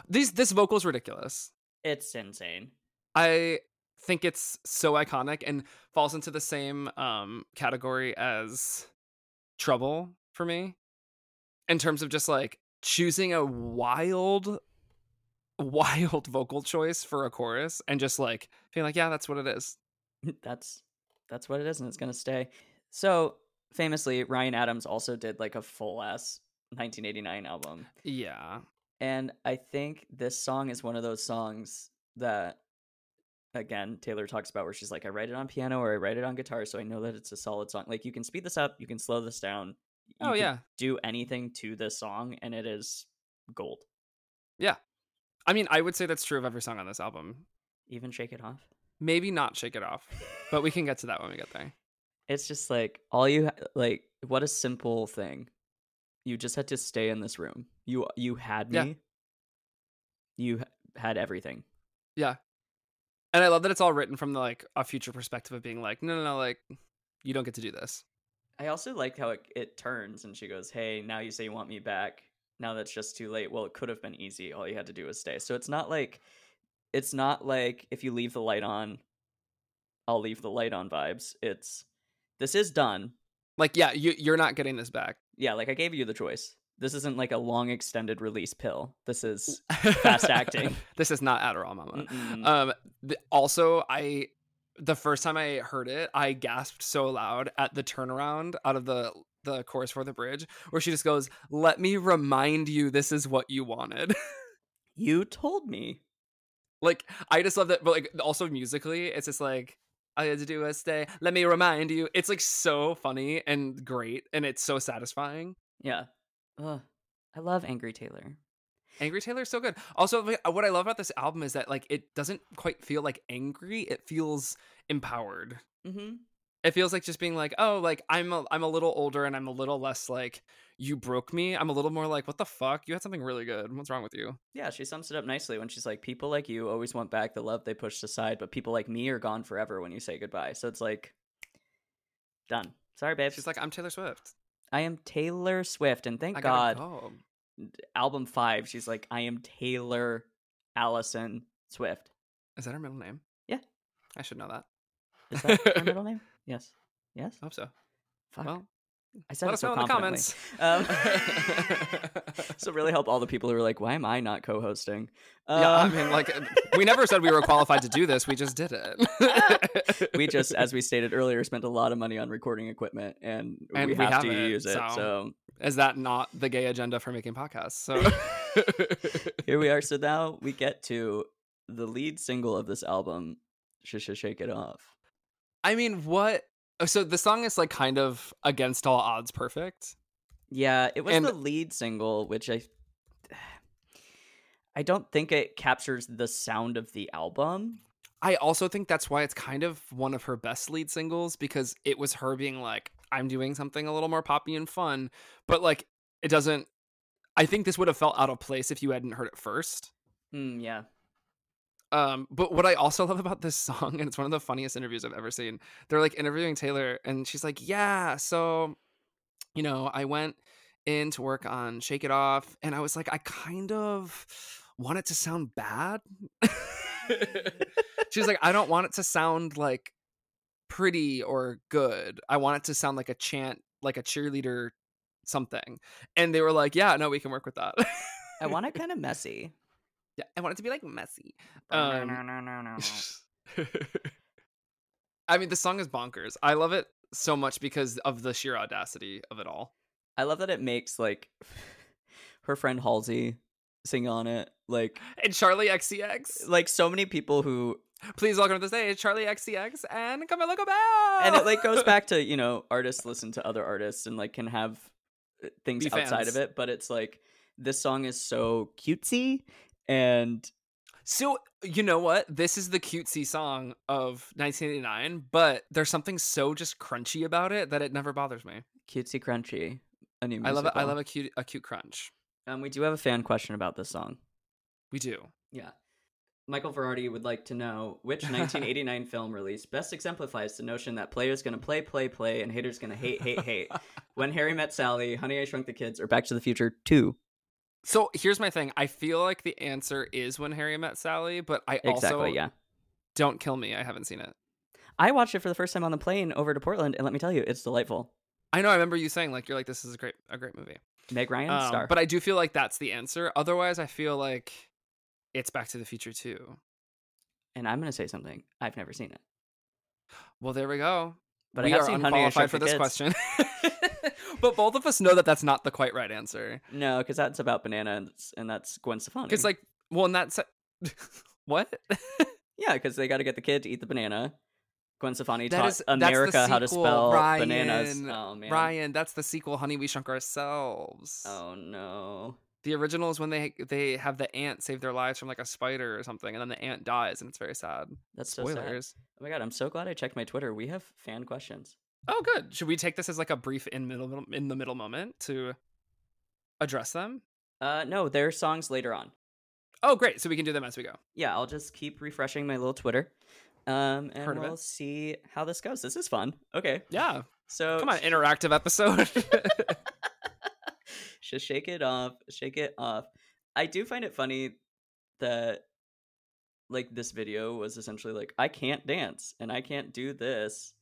these this vocal's ridiculous It's insane. I think it's so iconic and falls into the same um category as Trouble for me in terms of just like choosing a wild wild vocal choice for a chorus and just like being like yeah that's what it is. that's that's what it is, and it's gonna stay. So famously, Ryan Adams also did like a full ass 1989 album, Yeah. and I think this song is one of those songs that again, Taylor talks about where she's like, I write it on piano or I write it on guitar, so I know that it's a solid song. Like you can speed this up, you can slow this down. Oh, you Oh, yeah. do anything to this song, and it is gold. Yeah. I mean, I would say that's true of every song on this album. Even shake it off. Maybe not Shake It Off, but we can get to that when we get there. It's just like all you ha- like. What a simple thing. You just had to stay in this room. You you had me. Yeah. You had everything. Yeah. And I love that it's all written from the, like a future perspective of being like, no, no, no, like you don't get to do this. I also like how it, it turns and she goes, Hey, now you say you want me back. Now that's just too late. Well, it could have been easy. All you had to do was stay. So it's not like, it's not like if you leave the light on, I'll leave the light on vibes. It's, this is done. Like, yeah, you you're not getting this back. Yeah, like I gave you the choice. This isn't like a long extended release pill. This is Fast acting. this is not Adderall, Mama. Mm-mm. Um. th- also, I the first time I heard it, I gasped so loud at the turnaround out of the the chorus for the bridge, where she just goes, "Let me remind you, this is what you wanted." you told me. like, I just love that. But like, also musically, it's just like. I had to do a stay. Let me remind you. It's like so funny and great, and it's so satisfying. Yeah. Ugh. I love Angry Taylor. Angry Taylor's so good. Also, what I love about this album is that like it doesn't quite feel like angry. It feels empowered. Mm-hmm. It feels like just being like, oh, like I'm a, I'm a little older and I'm a little less like you broke me. I'm a little more like, what the fuck? You had something really good. What's wrong with you? Yeah, she sums it up nicely when she's like, "People like you always want back the love they pushed aside, but people like me are gone forever when you say goodbye." So it's like, done. Sorry, babe. She's like, I'm Taylor Swift. I am Taylor Swift, and thank God, go. album five. She's like, I am Taylor Allison Swift. Is that her middle name? Yeah. I should know that. Is that her middle name? Yes. Yes. I hope so. Fuck. Well, I said let it us so know in the confidently. comments. Um, so really help all the people who are like, "Why am I not co-hosting?" yeah, I Um, mean, like, we never said we were qualified to do this. We just did it. we just, as we stated earlier, spent a lot of money on recording equipment, and, And we we have, to use it. so- So is that not the gay agenda for making podcasts? So here we are. So now we get to the lead single of this album, "Sh Sh Shake It Off." I mean, what? oh, So the song is like kind of against all odds perfect. Yeah, it was And- the lead single, which I I don't think it captures the sound of the album. I also think that's why it's kind of one of her best lead singles because it was her being like, I'm doing something a little more poppy and fun, but like it doesn't. I think this would have felt out of place if you hadn't heard it first. Hmm, yeah. Um, but what I also love about this song, and it's one of the funniest interviews I've ever seen, they're like interviewing Taylor, and she's like, Yeah, so, you know, I went in to work on Shake It Off, and I was like, I kind of want it to sound bad. she's like, I don't want it to sound like pretty or good. I want it to sound like a chant, like a cheerleader something. And they were like, Yeah, no, we can work with that. I want it kind of messy. Yeah, I want it to be like messy. Um, I mean, the song is bonkers. I love it so much because of the sheer audacity of it all. I love that it makes like her friend Halsey sing on it. Like And Charli XCX. like so many people who Please welcome to the stage, Charli XCX and Camila Cabello. and it like goes back to, you know, artists listen to other artists and like can have uh, things outside of it, but it's like this song is so cutesy and So you know what? This is the cutesy song of 1989, but there's something so just crunchy about it that it never bothers me. cutesy crunchy. A new I love it. I love a cute a cute crunch. Um, we do have a fan question about this song. We do. Yeah. Michael Verardi would like to know which 1989 film release best exemplifies the notion that players gonna play, play, play, and haters gonna hate, hate, hate. when Harry Met Sally, Honey I Shrunk the Kids, or Back to the Future 2. So here's my thing. I feel like the answer is when Harry met Sally, but I Exactly, also yeah. don't kill me. I haven't seen it. I watched it for the first time on the plane over to Portland, and let me tell you, it's delightful. I know. I remember you saying like you're like this is a great a great movie. Meg Ryan, Um, star. But I do feel like that's the answer. Otherwise, I feel like it's Back to the Future too. and I'm gonna say something. I've never seen it, Well, there we go. but we I have are seen unqualified for this Kids. question. but both of us know that that's not the quite right answer. No, because that's about banana, and, that's Gwen Stefani. Because like, well, and that's what. Yeah, because they got to get the kid to eat the banana. Gwen Stefani That taught is- America how to spell Ryan. bananas. Oh man. Ryan, that's the sequel, Honey, We Shrunk Ourselves. Oh no. The original is when they they have the ant save their lives from like a spider or something, and then the ant dies, and it's very sad. That's so sad. Spoilers. Oh my god, I'm so glad I checked my Twitter. We have fan questions. Oh, good. Should we take this as like a brief in middle in the middle moment to address them? Uh no, there are songs later on. Oh, great. So we can do them as we go. Yeah, I'll just keep refreshing my little Twitter. Um and Heard of it. we'll see how this goes. This is fun. Okay. Yeah. So Come on, interactive episode. just shake it off, shake it off. I do find it funny that like this video was essentially like I can't dance and I can't do this.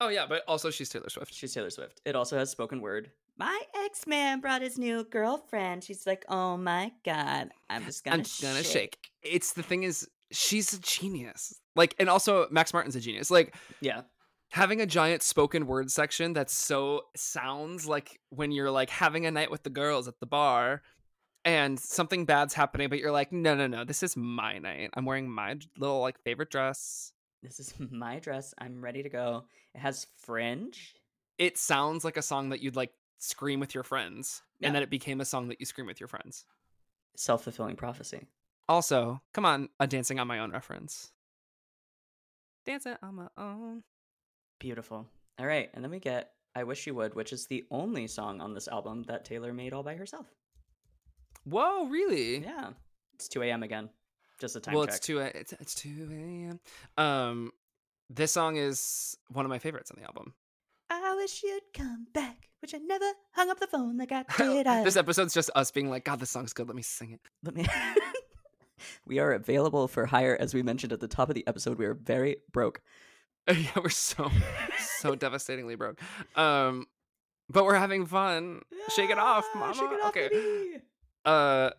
Oh yeah, but also she's Taylor Swift. She's Taylor Swift. It also has spoken word. My ex man brought his new girlfriend. She's like, oh my god, I'm just gonna, I'm gonna shake. It's the thing is, she's a genius. Like, and also Max Martin's a genius. Like, Yeah, having a giant spoken word section that so sounds like when you're like having a night with the girls at the bar and something bad's happening but you're like no no no this is my night i'm wearing my little like favorite dress this is my dress. I'm ready to go. It has fringe. it sounds like a song that you'd like scream with your friends Yeah. and then it became a song that you scream with your friends Self fulfilling prophecy. also come on a dancing on my own reference dancing on my own Beautiful. All right, and then we get "I Wish You Would," which is the only song on this album that Taylor made all by herself. whoa really Yeah, it's 2 a.m. again. Just a time well it's 2 a it's, it's 2 a.m um this song is one of my favorites on the album I wish you'd come back, which I never hung up the phone that got it. I this episode's just us being like, God, this song's good. Let me sing it. Let me. we are available for hire, as we mentioned at the top of the episode. We are very broke. yeah, we're so so devastatingly broke. Um, but we're having fun. Shake it off, mama. Shake it off, okay. baby. Uh,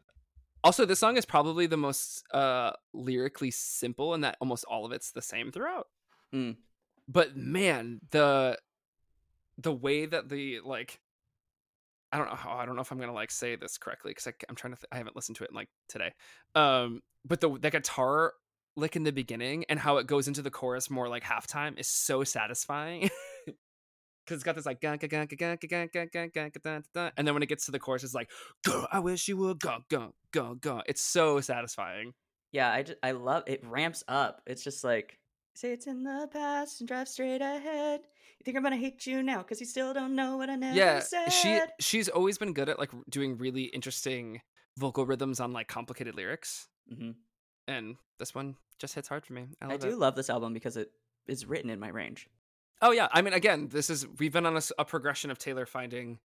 also, this song is probably the most uh lyrically simple, in that almost all of it's the same throughout. Mm. But man, the the way that the like. I don't know how I don't know if I'm gonna like say this correctly because I'm trying to th- I haven't listened to it in like today. Um, but the the guitar lick in the beginning and how it goes into the chorus more like halftime is so satisfying. because it's got this like and then when it gets to the chorus, it's like go. I wish you would go go go go. It's so satisfying. Yeah, I, just, I love it. Ramps up. It's just like say it's in the past and drive straight ahead. You think I'm gonna hate you now because you still don't know what I never yeah, said. she she's always been good at like doing really interesting vocal rhythms on like complicated lyrics. Mm-hmm. And this one just hits hard for me. I, I do it. love this album because it is written in my range. Oh yeah, I mean, again, this is we've been on a progression of Taylor finding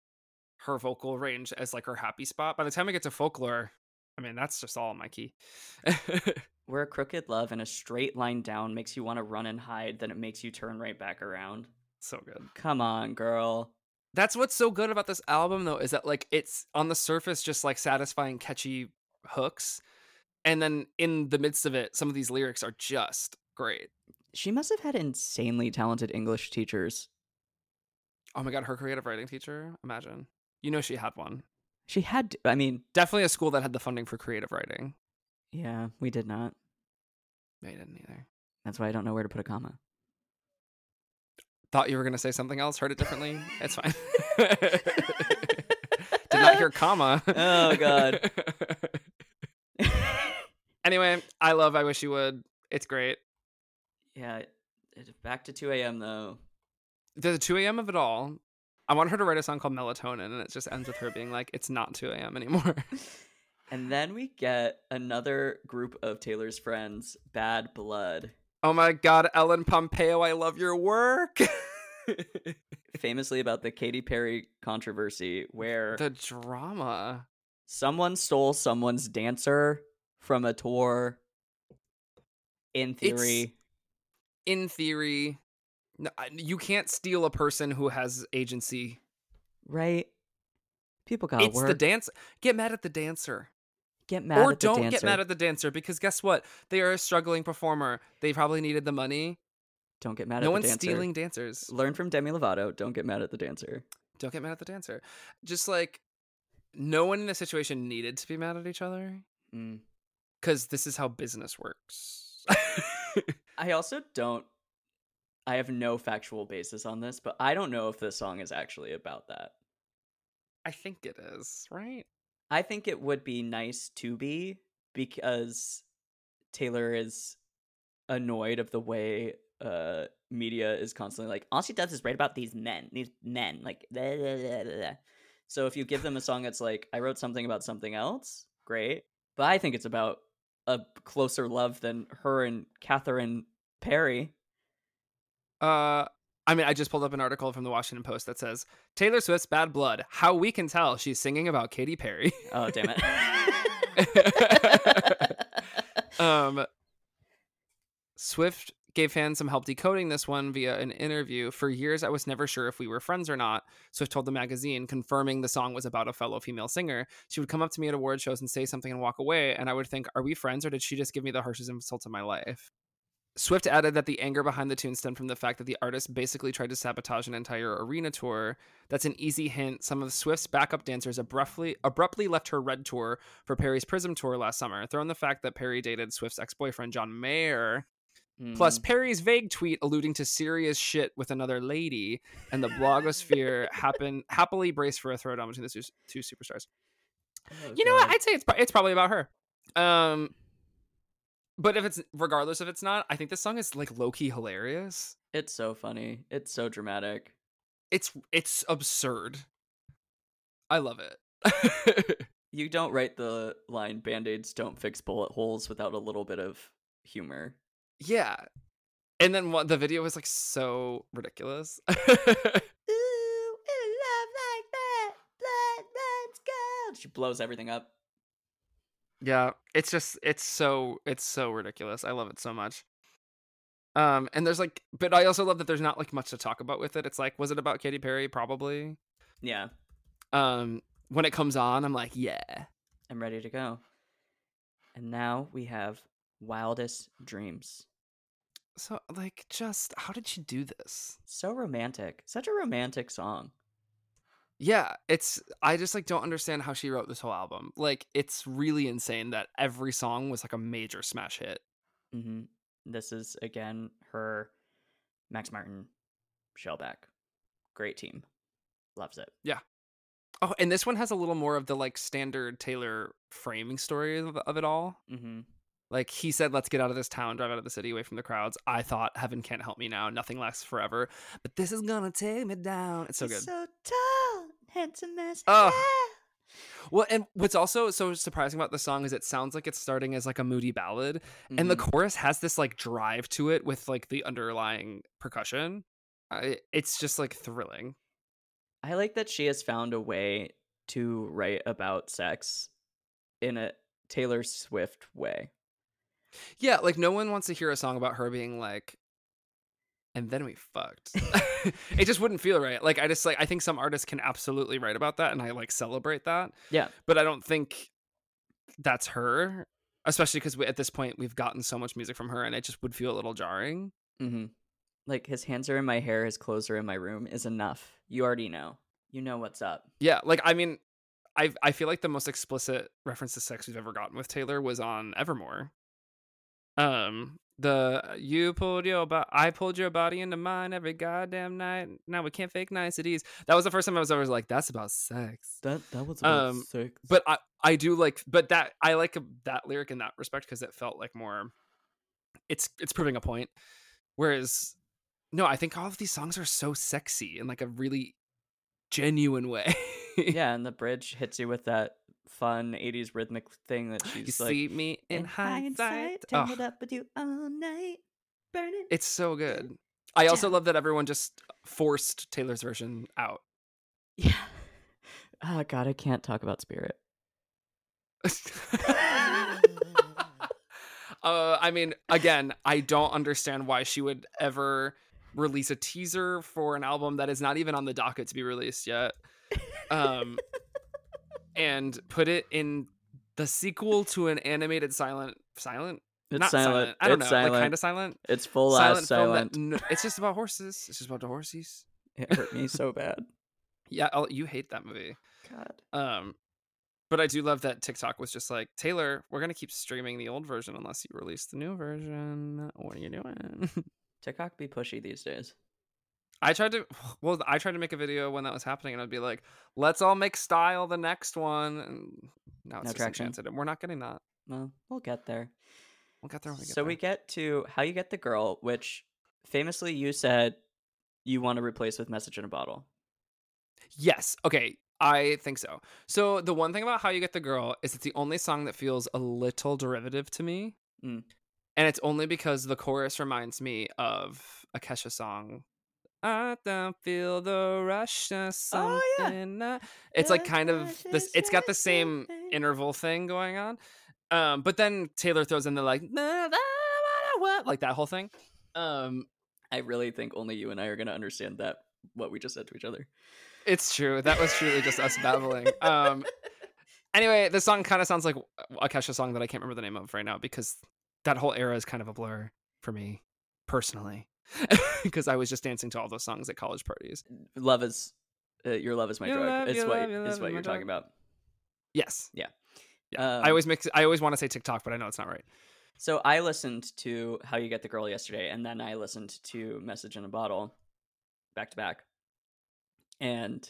her vocal range as like her happy spot. By the time we get to folklore, I mean that's just all my key. Where a crooked love and a straight line down makes you want to run and hide, then it makes you turn right back around. so good. Come on, girl. That's what's so good about this album though is that like it's on the surface just like satisfying catchy hooks and then in the midst of it some of these lyrics are just great. She must have had insanely talented English teachers. Oh my god, her creative writing teacher, imagine. You know she had one. She had, I mean, Definitely a school that had the funding for creative writing. yeah, we did not. They didn't either. That's why I don't know where to put a comma. Thought you were going to say something else, heard it differently. It's fine. Did not hear comma. Oh, God. anyway, I love I Wish You Would. It's great. Yeah, it- back to 2 a.m. though. There's a 2 a.m. of it all. I want her to write a song called Melatonin, and it just ends with her being like, it's not 2 a.m. anymore. And then we get another group of Taylor's friends, Bad Blood, oh my God, Ellen Pompeo, I love your work. famously about the Katy Perry controversy where the drama. someone stole someone's dancer from a tour. In theory, In theory, you can't steal a person who has agency right? People gotta it's work. the dance. Get mad at the dancer, get mad or at the don't get mad at the dancer because guess what? They are a struggling performer. They probably needed the money. Don't get mad no at one's the dancer. No one's stealing dancers. Learn from Demi Lovato. Don't get mad at the dancer. Don't get mad at the dancer. Just like no one in the situation needed to be mad at each other Mm. because this is how business works. I also don't. I have no factual basis on this, but I don't know if this song is actually about that. I think it is, right? I think it would be nice to be because Taylor is annoyed of the way uh media is constantly like all she does is write about these men, these men, like blah, blah, blah, blah, blah." So if you give them a song that's like I wrote something about something else, great. But I think it's about a closer love than her and Catherine Perry. Uh I mean, I just pulled up an article from the Washington Post that says Taylor Swift's Bad Blood. How we can tell she's singing about Katy Perry. Oh damn it. um, Swift gave fans some help decoding this one via an interview. For years, I was never sure if we were friends or not. Swift told the magazine, confirming the song was about a fellow female singer. She would come up to me at award shows and say something and walk away, and I would think, Are we friends or did she just give me the harshest insult of my life? Swift added that the anger behind the tune stemmed from the fact that the artist basically tried to sabotage an entire arena tour. That's an easy hint. Some of Swift's backup dancers abruptly abruptly left her Red tour for Perry's Prism tour last summer. Throw in the fact that Perry dated Swift's ex-boyfriend John Mayer, plus Mm. Perry's vague tweet alluding to serious shit with another lady, and the blogosphere happen happily braced for a throwdown between the two, two superstars. Oh, You know what? I'd say it's it's probably about her. Um, but if it's regardless if it's not, I think this song is like low key hilarious. It's so funny. It's so dramatic. It's it's absurd. I love it. You don't write the line band-aids don't fix bullet holes without a little bit of humor. Yeah, and then what the video was like so ridiculous. Ooh, in love like that, blood runs cold. She blows everything up. yeah, it's just it's so it's so ridiculous. I love it so much. Um, and there's like, but I also love that there's not like much to talk about with it. It's like, was it about Katy Perry? Probably. Yeah, Um, when it comes on, I'm like, yeah. I'm ready to go. And now we have Wildest Dreams. So like, just how did she do this? So romantic. Such a romantic song. Yeah, it's I just like don't understand how she wrote this whole album. Like it's really insane that every song was like a major smash hit. hmm This is again her Max Martin, Shellback. Great team. Loves it. Yeah. Oh, and this one has a little more of the like standard Taylor framing story of, of it all. Mm-hmm. Like he said, "Let's get out of this town, drive out of the city, away from the crowds." I thought, "Heaven can't help me now. Nothing lasts forever, but this is gonna take me down." It's so good. So tall, handsome as Oh. Well, and what's also so surprising about the song is it sounds like it's starting as like a moody ballad, and the Mhm. chorus has this like drive to it with like the underlying percussion. I, it's just like thrilling. I like that she has found a way to write about sex in a Taylor Swift way. Yeah, like no one wants to hear a song about her being like, and then we fucked. it just wouldn't feel right. Like I just like I think some artists can absolutely write about that, and I like celebrate that. Yeah. but I don't think that's her. Especially because at this point we've gotten so much music from her, and it just would feel a little jarring. Mm-hmm. Like his hands are in my hair, his clothes are in my room is enough. You already know. You know what's up. Yeah, like I mean, I I feel like the most explicit reference to sex we've ever gotten with Taylor was on Evermore. Um, the you pulled your bo- I pulled your body into mine every goddamn night. Now we can't fake niceties. That was the first time I was ever like, that's about sex. That that was about Um, sick. But I I do like, but that I like that lyric in that respect because it felt like more. It's it's proving a point, whereas no, I think all of these songs are so sexy in like a really genuine way. yeah, and the bridge hits you with that fun 80s rhythmic thing that you she's like see me in, hindsight. turn Ugh, it up with you all night. Burn it. it's so good. I also Down. love that everyone just forced Taylor's version out. Yeah. Oh god, I can't talk about Spirit. uh, I mean, again, I don't understand why she would ever release a teaser for an album that is not even on the docket to be released yet. Um, and put it in the sequel to an animated silent silent It's not silent. I don't It's know, like kind of silent. It's full ass silent film that- silent. no, it's just about horses. It's just about the horses. It hurt me so bad. Yeah, I'll, you hate that movie. God. Um, But I do love that TikTok was just like, Taylor, we're gonna keep streaming the old version unless you release the new version. What are you doing? TikTok be pushy these days. I tried to well, I tried to make a video when that was happening, and I'd be like, "Let's all make style the next one." And now it's No just traction. enchanted, we're not getting that. No, we'll get there. We'll get there when we get so there. we get to how you get the girl, which famously you said you want to replace with message in a bottle. Yes. Okay. I think so. So the one thing about how you get the girl is it's the only song that feels a little derivative to me, Mm. and it's only because the chorus reminds me of a Kesha song. I don't feel the rush of something. Oh, yeah. uh," It's like kind of this. It's got the same interval thing going on, um, but then Taylor throws in the like, like that whole thing. Um, I really think only you and I are going to understand that what we just said to each other. It's true. That was truly just us babbling. Um, anyway, this song kind of sounds like a Kesha song that I can't remember the name of right now because that whole era is kind of a blur for me personally. Because I was just dancing to all those songs at college parties. love is uh, your love is my drug. love, it's what love, love what you're talking drug. about. Yes. Yeah. Yeah. Um, I always mix. I always want to say TikTok, but I know it's not right. So I listened to How You Get the Girl yesterday, and then I listened to Message in a Bottle back to back. And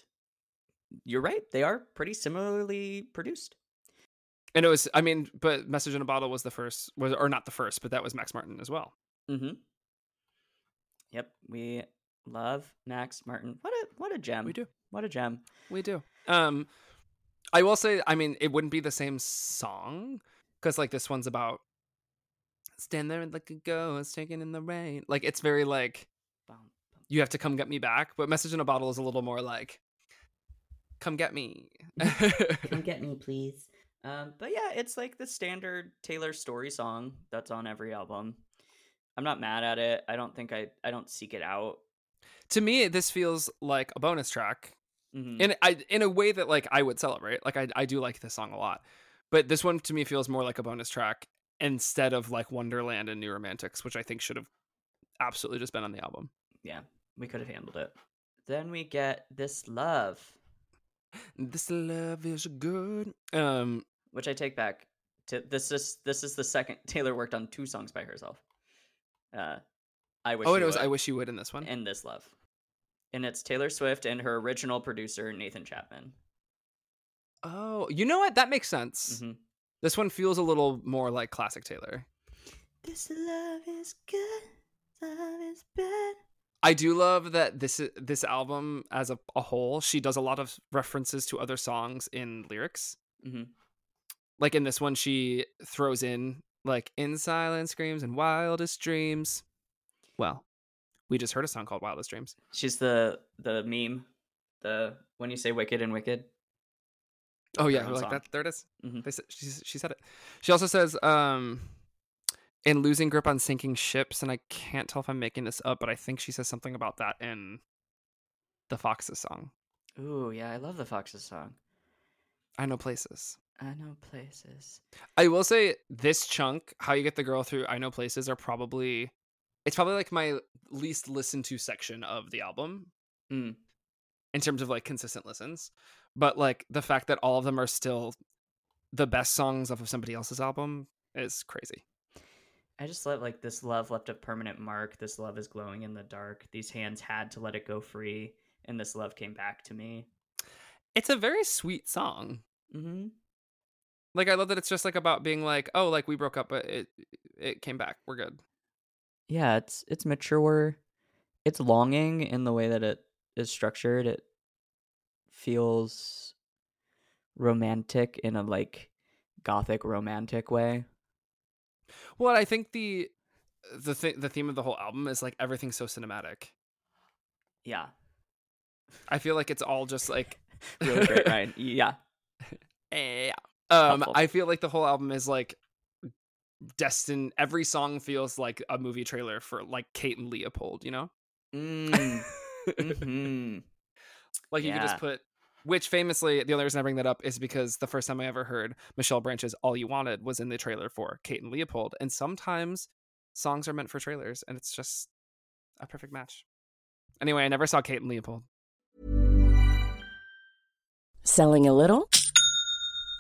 you're right; they are pretty similarly produced. And it was. I mean, but "Message in a Bottle" was the first, was or not the first, but that was Max Martin as well. Mm-hmm. Yep, we love Max Martin. What a what a gem! We do. What a gem! We do. Um, I will say, I mean, it wouldn't be the same song because like this one's about stand there and like a ghost taking in the rain. Like it's very like you have to come get me back. But message in a bottle is a little more like come get me. Come get me, please. Um, but yeah, it's like the standard Taylor story song that's on every album. I'm not mad at it. I don't think I I don't seek it out. to me, this feels like a bonus track Mhm. in I in a way that like I would celebrate. Like I I do like this song a lot, but this one to me feels more like a bonus track instead of like Wonderland and New Romantics, which I think should have absolutely just been on the album. yeah, we could have handled it. Then we get this love, This love is good. Um, which I take back. To this is this is the second Taylor worked on two songs by herself. Uh, I wish. oh, You and it was Would I wish you would in this one. In this love, and it's Taylor Swift and her original producer Nathan Chapman. oh, you know what? That makes sense. Mhm. This one feels a little more like classic Taylor. This love is good, love is bad. I do love that this this album as a, a whole, she does a lot of references to other songs in lyrics. hmm Like in this one, she throws in like "In Silent Screams" and "Wildest Dreams." Well, we just heard a song called "Wildest Dreams." She's the the meme, the when you say wicked and wicked. Oh yeah, like song. that. There it is. Mhm. They said, she she said it. She also says, um, in losing grip on sinking ships, and I can't tell if I'm making this up, but I think she says something about that in the Foxes song. Ooh, yeah, I love the Foxes song. I know places. I know places. I will say this chunk, how you get the girl through I know places, are probably it's probably like my least listened to section of the album Mm. in terms of like consistent listens. But like the fact that all of them are still the best songs off of somebody else's album is crazy. I just love like this love left a permanent mark. This love is glowing in the dark. These hands had to let it go free, and this love came back to me. It's a very sweet song. Mm-hmm. Like I love that it's just like about being like, oh, like we broke up, but it it came back. We're good. Yeah, it's it's mature. It's longing in the way that it is structured. It feels romantic in a like gothic romantic way. Well, I think the the th- the theme of the whole album is like everything's so cinematic. Yeah, I feel like it's all just like really great, Ryan. Yeah, Eh, Um, Helpful. I feel like the whole album is like destined. Every song feels like a movie trailer for like Kate and Leopold. You know, mm. hmm like you could just put. Which famously, the only reason I bring that up is because the first time I ever heard Michelle Branch's "All You Wanted" was in the trailer for Kate and Leopold, and sometimes songs are meant for trailers, and it's just a perfect match. Anyway, I never saw Kate and Leopold. Selling a little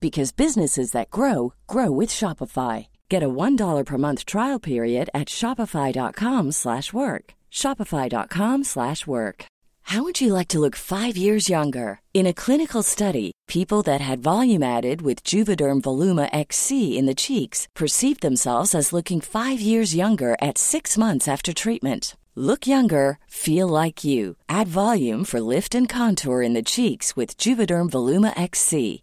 because businesses that grow grow with Shopify. Get a $1 per month trial period at shopify.com/work. shopify.com/work. How would you like to look 5 years younger? In a clinical study, people that had volume added with Juvederm Voluma XC in the cheeks perceived themselves as looking 5 years younger at 6 months after treatment. Look younger, feel like you. Add volume for lift and contour in the cheeks with Juvederm Voluma XC.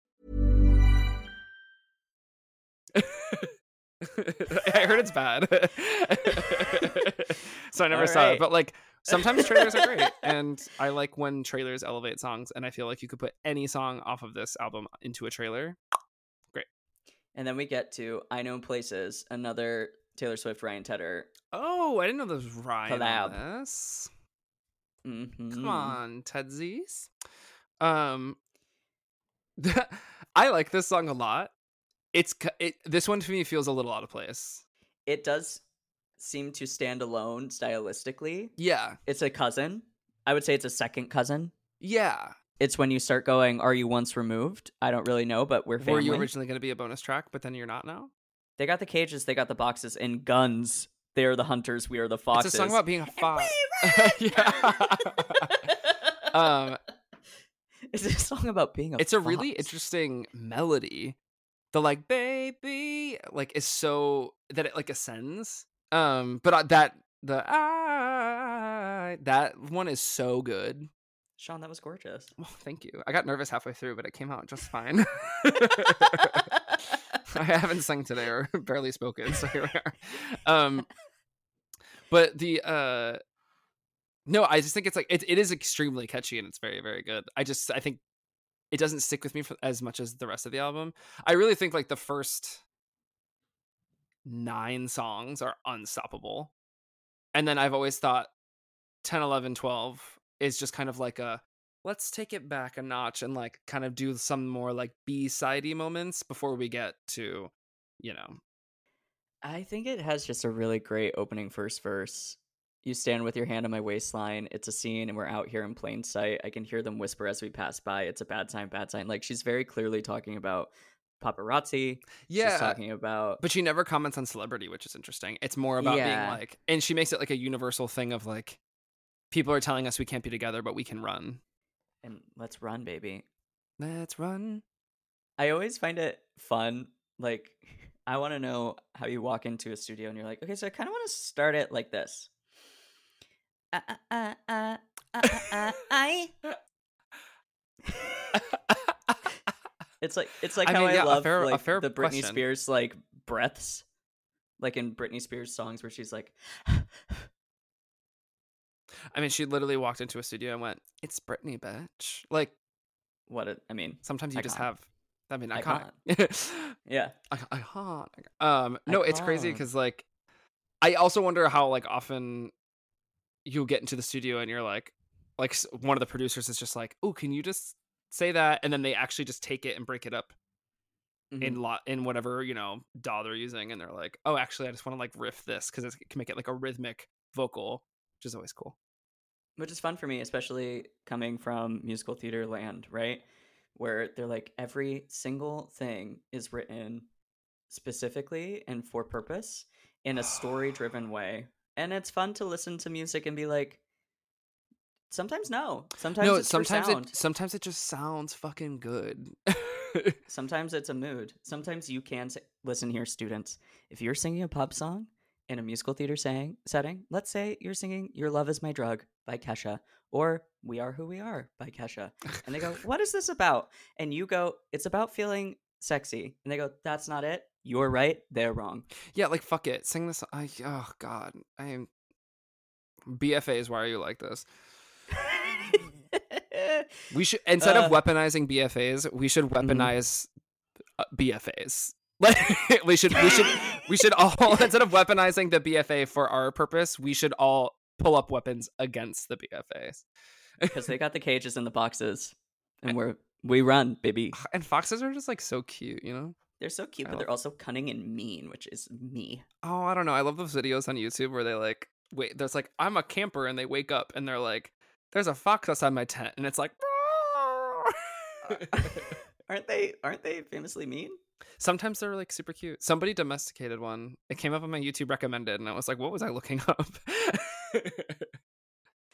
I heard it's bad. so I never saw it. But like sometimes trailers are great. And I like when trailers elevate songs. And I feel like you could put any song off of this album into a trailer. Great. And then we get to I Know Places, another Taylor Swift Ryan Tedder. Oh, I didn't know there was Ryan Collab. on this. Mhm. Come on, Tedsies. Um I like this song a lot. It's it, this one to me feels a little out of place. It does seem to stand alone stylistically. Yeah. It's a cousin. I would say it's a second cousin. Yeah. It's when you start going, Are you once removed? I don't really know, but we're family. Were you originally going to be a bonus track, but then you're not now? They got the cages, they got the boxes, and guns. They're the hunters, we are the foxes. It's a song about being a fox. yeah. um, It's a song about being a it's a really interesting melody. The like baby like is so that it like ascends. Um, but uh, that the ah that one is so good. Sean, that was gorgeous. Well, thank you. I got nervous halfway through, but it came out just fine. I haven't sung today or barely spoken, so here we are. Um, but the uh, no, I just think it's like it, it is extremely catchy and it's very very good. I just I think it doesn't stick with me for, as much as the rest of the album. I really think like the first nine songs are unstoppable, and then I've always thought 10, 11, 12 is just kind of like a let's take it back a notch and like kind of do some more like b-sidey moments before we get to you know I think it has just a really great opening first verse. You stand with your hand on my waistline. It's a scene, and we're out here in plain sight. I can hear them whisper as we pass by. It's a bad sign, bad sign. Like she's very clearly talking about paparazzi. yeah She's talking about. but she never comments on celebrity which is interesting it's more about being like and she makes it like a universal thing of like people are telling us we can't be together but we can run and let's run, baby. let's run I always find it fun. Like, I want to know how you walk into a studio and you're like, okay, so I kind of want to start it like this. Uh, uh, uh, uh, uh, uh, I. It's like it's like I how mean, I yeah, a love fair- a like fair the Britney question. Spears like breaths. like in Britney Spears songs where she's like, I mean, she literally walked into a studio and went, "It's Britney, bitch." Like what? I mean, sometimes you just have. I mean, Icon. iconic. yeah. I- iconic. Um, no, it's crazy because like, I also wonder how like often you'll get into the studio and you're like, like one of the producers is just like, "Oh, can you just say that?" And then they actually just take it and break it up Mhm. in lot in whatever you know DAW they're using, and they're like, "Oh, actually, I just want to like riff this because it can make it like a rhythmic vocal, which is always cool." which is fun for me, especially coming from musical theater land, right? Where they're like every single thing is written specifically and for purpose in a story driven way. And it's fun to listen to music and be like, sometimes no. Sometimes no, sometimes sound. it sometimes it just sounds fucking good. Sometimes it's a mood. Sometimes you can say, listen here, students. If you're singing a pub song in a musical theater sang, setting, let's say you're singing Your Love Is My Drug by Kesha or We Are Who We Are by Kesha. And they go, What is this about? And you go, It's about feeling sexy. And they go, That's not it. You're right. They're wrong. yeah, like fuck it, sing this. I, oh god, I am. BFAs, why are you like this? We should instead Uh, of weaponizing BFAs, we should mhm. weaponize uh, BFAs. Like we should we should we should all instead of weaponizing the BFA for our purpose, we should all pull up weapons against the BFAs. Because they got the cages and the boxes. And we're we run, baby. And foxes are just like so cute, you know? They're so cute, but they're also cunning and mean, which is me. Oh, I don't know. I love those videos on YouTube where they like wait, there's like I'm a camper and they wake up and they're like there's a fox outside my tent and it's like aren't they aren't they famously mean? Sometimes they're like super cute. Somebody domesticated one. It came up on my YouTube recommended, and I was like, "What was I looking up?"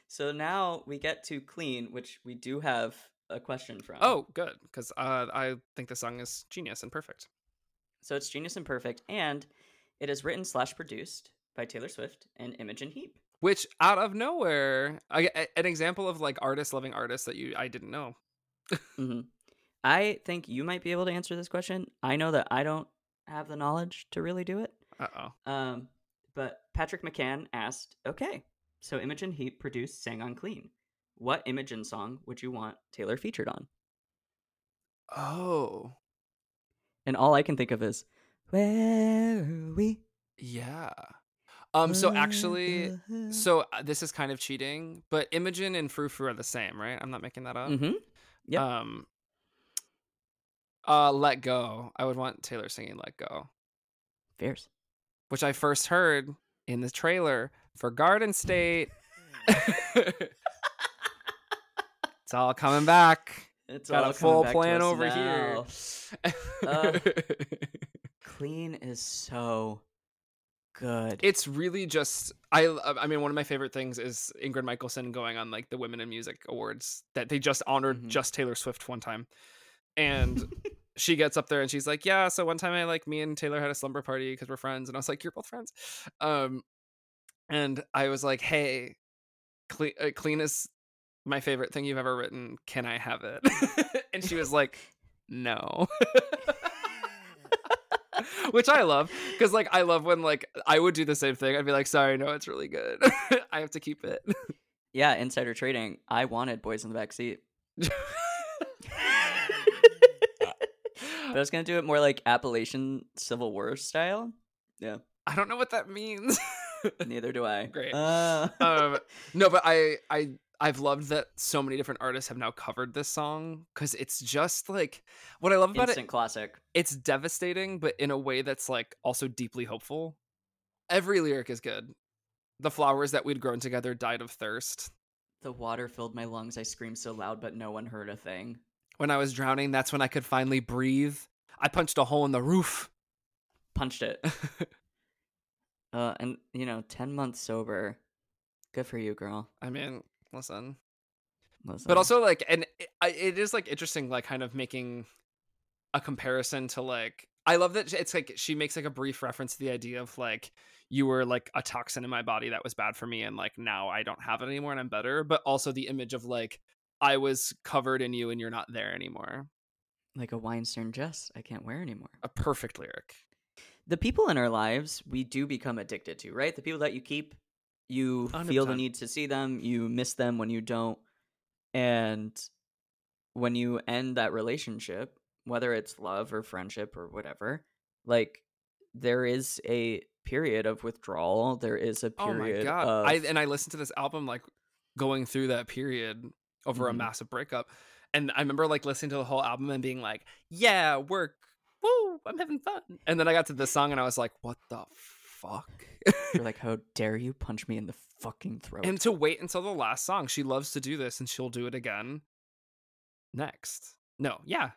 So now we get to clean, which we do have a question from. oh, good, because uh, I think the song is genius and perfect. So it's genius and perfect, and it is written slash produced by Taylor Swift and Imogen Heap. Which out of nowhere, I, an example of like artists loving artists that you I didn't know. hmm I think you might be able to answer this question. I know that I don't have the knowledge to really do it. Uh oh. Um, but Patrick McCann asked, "Okay, so Imogen Heap produced "Sang on Clean." What Imogen song would you want Taylor featured on?" Oh, And all I can think of is, "Where are we?" yeah. Um. So actually, so uh, this is kind of cheating, but Imogen and Frou Frou are the same, right? I'm not making that up. Mm-hmm. Yep. Um. Uh, let go. I would want Taylor singing "Let Go." Fierce. which I first heard in the trailer for Garden State. it's all coming back. It's Got all a full coming back to plan over now. here. Uh, Clean is so good. it's really just I I mean one of my favorite things is Ingrid Michaelson going on like the Women in Music Awards that they just honored Mhm. just Taylor Swift one time. And she gets up there and she's like, "Yeah, so one time I like me and Taylor had a slumber party because we're friends." And I was like, "You're both friends." Um and I was like, "Hey, clean, uh, clean is my favorite thing you've ever written. Can I have it?" and she was like, "No." Which I love because like I love when like I would do the same thing. I'd be like, "Sorry, no, it's really good. I have to keep it." yeah, insider trading. I wanted boys in the back seat. But I was gonna do it more like Appalachian Civil War style. Yeah, I don't know what that means. neither do I. Great. Uh, um, no, but I I I've loved that so many different artists have now covered this song because it's just like what I love about instant it. classic. It's devastating, but in a way that's like also deeply hopeful. Every lyric is good. The flowers that we'd grown together died of thirst. The water filled my lungs. I screamed so loud, but no one heard a thing. When I was drowning, that's when I could finally breathe. I punched a hole in the roof. Punched it. Uh, and you know, ten months sober. Good for you, girl. I mean, listen. Listen. but also like and it, it is like interesting like kind of making a comparison to like i love that it's like she makes like a brief reference to the idea of like you were like a toxin in my body that was bad for me and like now i don't have it anymore and i'm better but also the image of like i was covered in you and you're not there anymore like a wine-stained dress, I can't wear anymore. a perfect lyric the people in our lives we do become addicted to, right? The people that you keep, you feel the need to see them, you miss them when you don't. And when you end that relationship, whether it's love or friendship or whatever, like there is a period of withdrawal. There is a period. Oh my god! of I and I listened to this album like going through that period over a Mhm. massive breakup, and I remember like listening to the whole album and being like, "Yeah, work, woo, I'm having fun." And then I got to this song and I was like, "What the fuck?" you're like, how dare you punch me in the fucking throat? and to wait until the last song, she loves to do this, and she'll do it again next. No, yeah,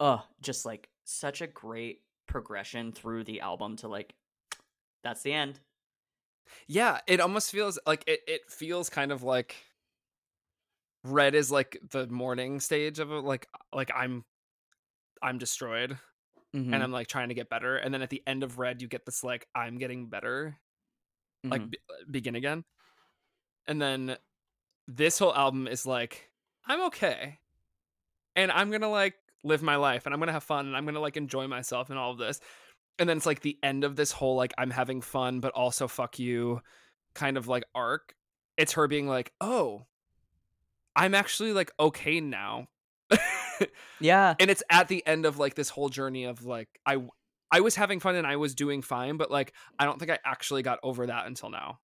oh, just like such a great progression through the album to like, that's the end. Yeah, it almost feels like it, it feels kind of like red is like the morning stage of it like like I'm I'm destroyed Mhm. and I'm like trying to get better and then at the end of red you get this like I'm getting better like Mhm. be- uh, begin again. And then this whole album is like I'm okay. And I'm going to like live my life and I'm going to have fun and I'm going to like enjoy myself and all of this. And then it's like the end of this whole like I'm having fun but also fuck you kind of like arc. It's her being like, "Oh, I'm actually like okay now." yeah, and it's at the end of like this whole journey of like I I was having fun and I was doing fine, but like I don't think I actually got over that until now.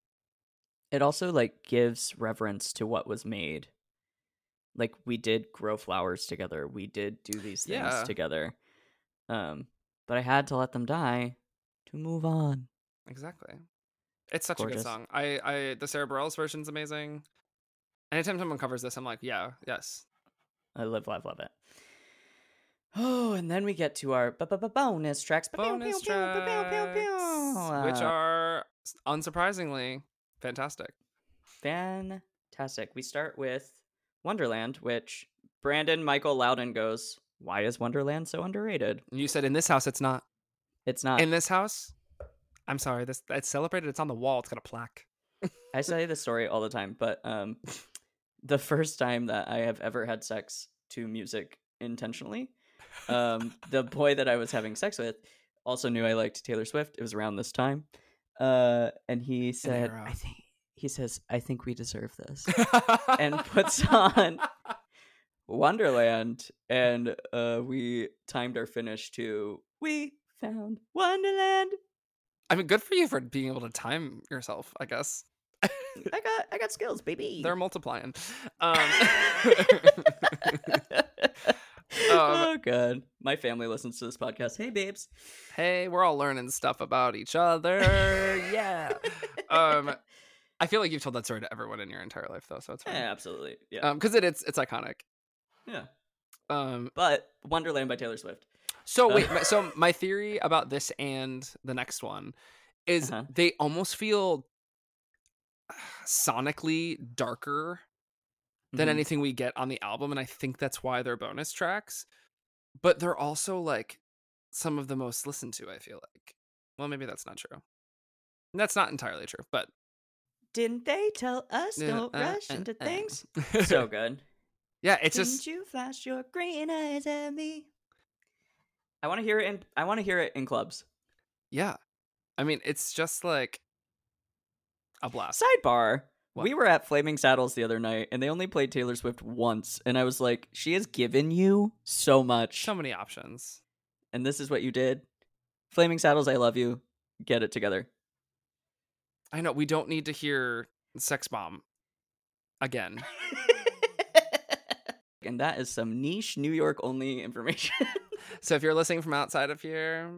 it also like gives reverence to what was made. Like we did grow flowers together. We did do these things Yeah. together. Um, but I had to let them die to move on. Exactly. It's such a Gorgeous. good song. I I the Sara Bareilles version's amazing. Anytime someone covers this, I'm like, yeah, yes. I live, love, love it. Oh, and then we get to our bonus tracks. Bonus tracks, which are unsurprisingly fantastic. fantastic. We start with Wonderland, which Brandon Michael Loudon goes, Why is Wonderland so underrated? You said in this house it's not. It's not. In this house, I'm sorry, this it's celebrated. It's on the wall. It's got a plaque. I say this story all the time, but um, the first time that I have ever had sex to music intentionally, um, the boy that I was having sex with also knew I liked Taylor Swift. It was around this time, uh, and he said. "I think." He says, "I think we deserve this," and puts on Wonderland, and uh, we timed our finish to "We Found Wonderland." I mean, good for you for being able to time yourself. I guess I got, I got skills, baby. they're multiplying. Um, oh god, my family listens to this podcast. Hey, babes. hey, we're all learning stuff about each other. Yeah. um, I feel like you've told that story to everyone in your entire life, though, so it's fine. Yeah, absolutely. Yeah, Um, because it, it's it's iconic. yeah. Um, But Wonderland by Taylor Swift. so Uh, wait, my- so my theory about this and the next one is Uh-huh. they almost feel sonically darker than Mhm. anything we get on the album, and I think that's why they're bonus tracks. But they're also like some of the most listened to. I feel like. Well, maybe that's not true. That's not entirely true, but Didn't they tell us don't rush into things? so good. yeah, it's Didn't just you flash your green eyes at me? I want to hear it in. I want to hear it in clubs. yeah. I mean, it's just like a blast. Sidebar. What? We were at Flaming Saddles the other night, and they only played Taylor Swift once, and I was like, "She has given you so much." So many options. and this is what you did. Flaming Saddles, I love you. Get it together. I know we don't need to hear "Sex Bomb" again. and that is some niche New York only information. So if you're listening from outside of here,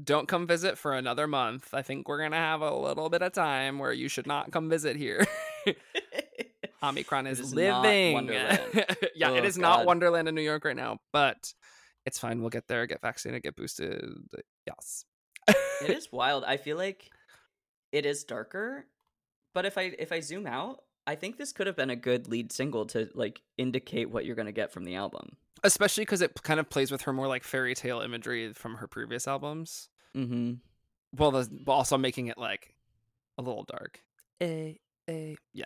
don't come visit for another month. I think we're gonna have a little bit of time where you should not come visit here. Omicron It is, is living. Yeah, it Oh, is not Wonderland in New York right now, but it's fine. We'll get there, get vaccinated, get boosted. Yes. it is wild. I feel like it is darker, but if I if I zoom out, I think this could have been a good lead single to like indicate what you're going to get from the album. Especially because it kind of plays with her more like fairy tale imagery from her previous albums. Mm-hmm. Well, the, but also making it like a little dark. A a yeah.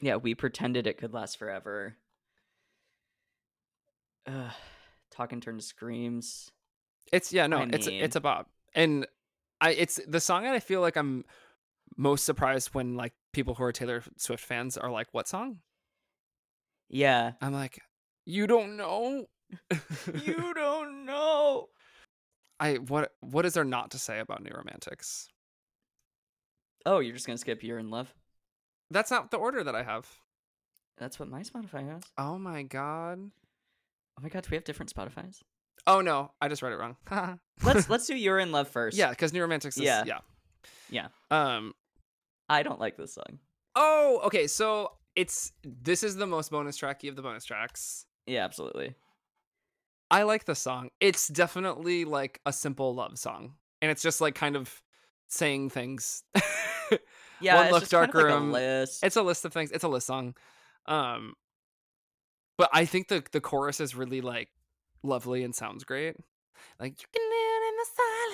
Yeah, we pretended it could last forever. Ugh, talking turned to screams. It's yeah no I it's mean- it's a bob and I it's the song that I feel like I'm most surprised when like people who are Taylor Swift fans are like, "What song?" Yeah. I'm like, "You don't know." you don't know. I what what is there not to say about New Romantics? Oh, you're just gonna skip You're in Love? That's not the order that I have. That's what my Spotify has. Oh my god. Oh my god, do we have different Spotify's? Oh no, I just read it wrong. Let's let's do You're in Love first. yeah, because New Romantics is Yeah. yeah. Yeah. Um. I don't like this song. Oh, okay. So it's this is the most bonus tracky of the bonus tracks. Yeah, absolutely. I like the song. It's definitely like a simple love song, and it's just like kind of saying things. Yeah, One it's look, just kind dark of like a room. list. It's a list of things. It's a list song. Um, but I think the the chorus is really like lovely and sounds great. Like you can live in the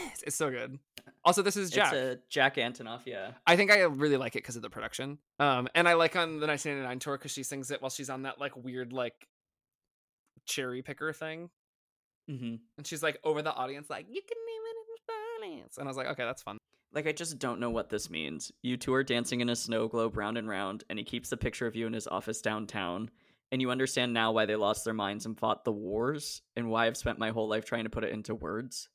silence. It's so good. Also, this is Jack. It's a Jack Antonoff, yeah. I think I really like it because of the production. Um, and I like on the 1999 tour because she sings it while she's on that like weird like cherry picker thing, hmm and she's like over the audience, like you can name it in the silence. And I was like, okay, that's fun. Like, I just don't know what this means. You two are dancing in a snow globe round and round, and he keeps the picture of you in his office downtown. And you understand now why they lost their minds and fought the wars, and why I've spent my whole life trying to put it into words.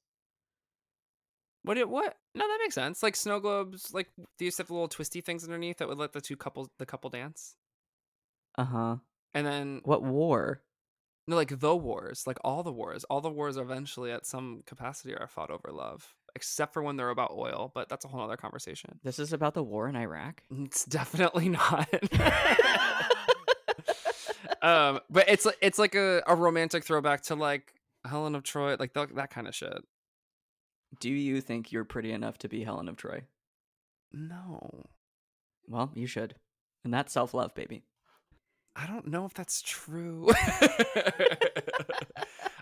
What? It, what? No, that makes sense. Like snow globes, like they used to have the little twisty things underneath that would let the two couples, the couple dance. Uh huh. And then What war? No, like the wars, like all the wars, all the wars eventually at some capacity are fought over love, except for when they're about oil. But that's a whole other conversation. This is about the war in Iraq? It's definitely not. um, but it's it's like a, a romantic throwback to like Helen of Troy, like th- that kind of shit. Do you think you're pretty enough to be Helen of Troy? No, Well, you should. And that's self love, baby. I don't know if that's true.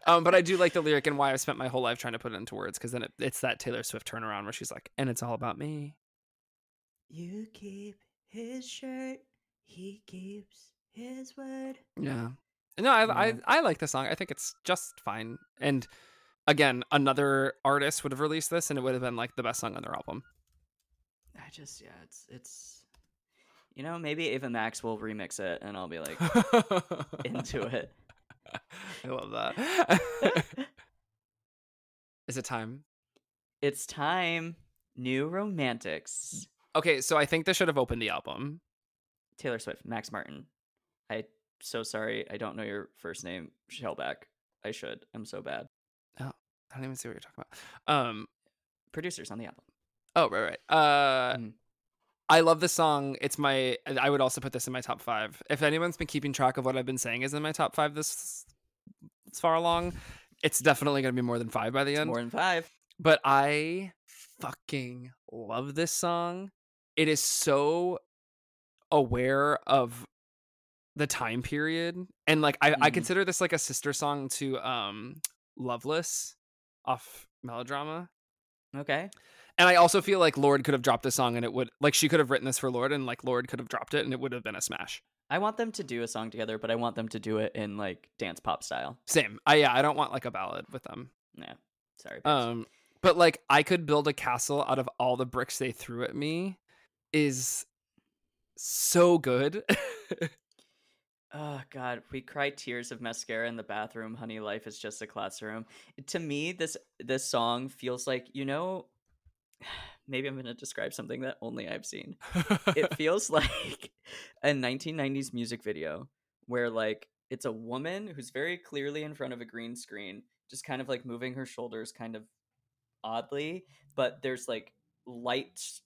um, but I do like the lyric and why I've spent my whole life trying to put it into words because then it, it's that Taylor Swift turnaround where she's like, and it's all about me. You keep his shirt, he keeps his word. Yeah. No, I, I I like the song. I think it's just fine. And again, another artist would have released this, and it would have been like the best song on their album. I just, yeah, it's, it's, you know, maybe Ava Max will remix it and I'll be like into it. I love that. Is it time? It's time. New Romantics. Okay, so I think this should have opened the album. Taylor Swift, Max Martin. I so sorry. I don't know your first name. Shellback. I should. I'm so bad. I don't even see what you're talking about. Um. Producers on the album. Oh right, right. Uh, Mhm. I love this song. It's my. I would also put this in my top five. If anyone's been keeping track of what I've been saying is in my top five this, this far along, it's definitely gonna be more than five by the It's end. more than five. but I fucking love this song. It is so aware of the time period and like I, I Mhm. consider this like a sister song to um Loveless off Melodrama. Okay. And I also feel like Lorde could have dropped a song and it would like she could have written this for Lorde and like Lorde could have dropped it and it would have been a smash. I want them to do a song together, but I want them to do it in like dance pop style. Same. I yeah, I don't want like a ballad with them. Yeah. Sorry. Um, but like I could build a castle out of all the bricks they threw at me is so good. Oh God, we cry tears of mascara in the bathroom. Honey, life is just a classroom. To me, this this song feels like you know. Maybe I'm gonna describe something that only I've seen. It feels like a 1990s music video where like it's a woman who's very clearly in front of a green screen, just kind of like moving her shoulders, kind of oddly, but there's like lights.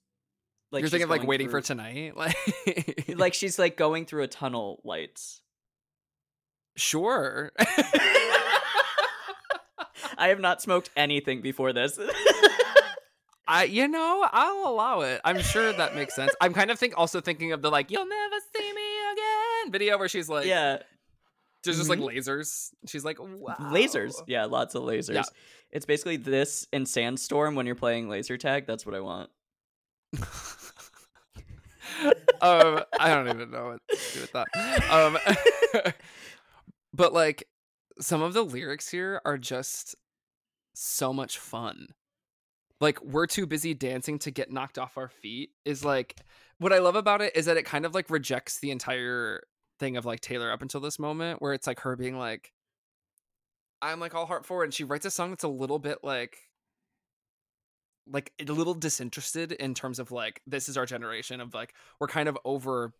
Like You're thinking of like going waiting for tonight, like like she's like going through a tunnel lights. sure. I have not smoked anything before this. I you know I'll allow it. I'm sure that makes sense. I'm kind of think also thinking of the like you'll never see me again video where she's like yeah, there's just like Mhm. lasers. She's like wow. lasers. Yeah, lots of lasers. Yeah. It's basically this in Sandstorm when you're playing laser tag. That's what I want. um, I don't even know what to do with that. Um, but like some of the lyrics here are just so much fun. Like we're too busy dancing to get knocked off our feet is like what I love about it is that it kind of like rejects the entire thing of like Taylor up until this moment where it's like her being like I'm like all heart forward and she writes a song that's a little bit like like a little disinterested in terms of like this is our generation of like we're kind of over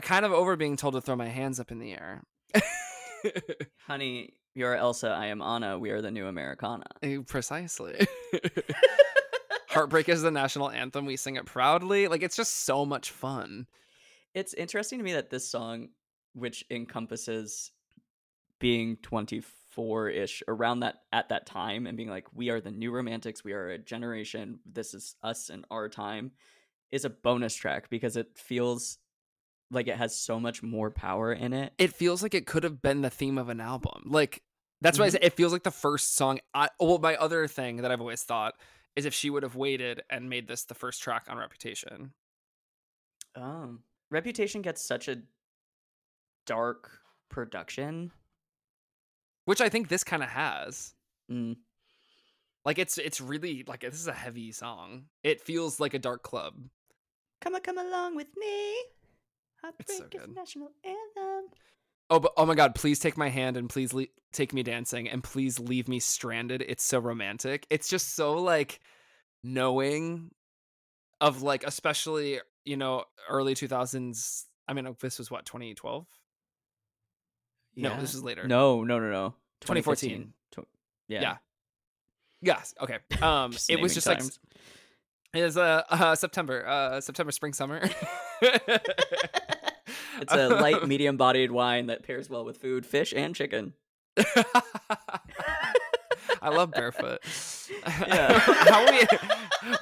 kind of over being told to throw my hands up in the air. Honey, you're Elsa, I am Anna. We are the new Americana. Eh, Precisely. Heartbreak is the national anthem. We sing it proudly. Like it's just so much fun. It's interesting to me that this song, which encompasses being 24 ish around that at that time and being like, we are the new romantics, we are a generation, this is us and our time, is a bonus track because it feels like it has so much more power in it. It feels like it could have been the theme of an album. Like that's why I say it feels like the first song. I, well, my other thing that I've always thought is if she would have waited and made this the first track on Reputation. Um, Reputation gets such a dark production. which I think this kind of has. Mm. Like it's it's really like this is a heavy song. It feels like a dark club. Come on, come along with me. It's so is national anthem. Oh, but oh my god! Please take my hand and please le- take me dancing and please leave me stranded. It's so romantic. It's just so like knowing of like especially you know early two thousands. I mean, this was what twenty twelve. No, this is later. No, no, no, no. 2014. Tw- yeah. Yeah. Yes. Okay. Um, it was naming just like it was uh, uh September, uh September, spring, summer. It's a light, medium bodied wine that pairs well with food, fish, and chicken. I love barefoot. Yeah. How we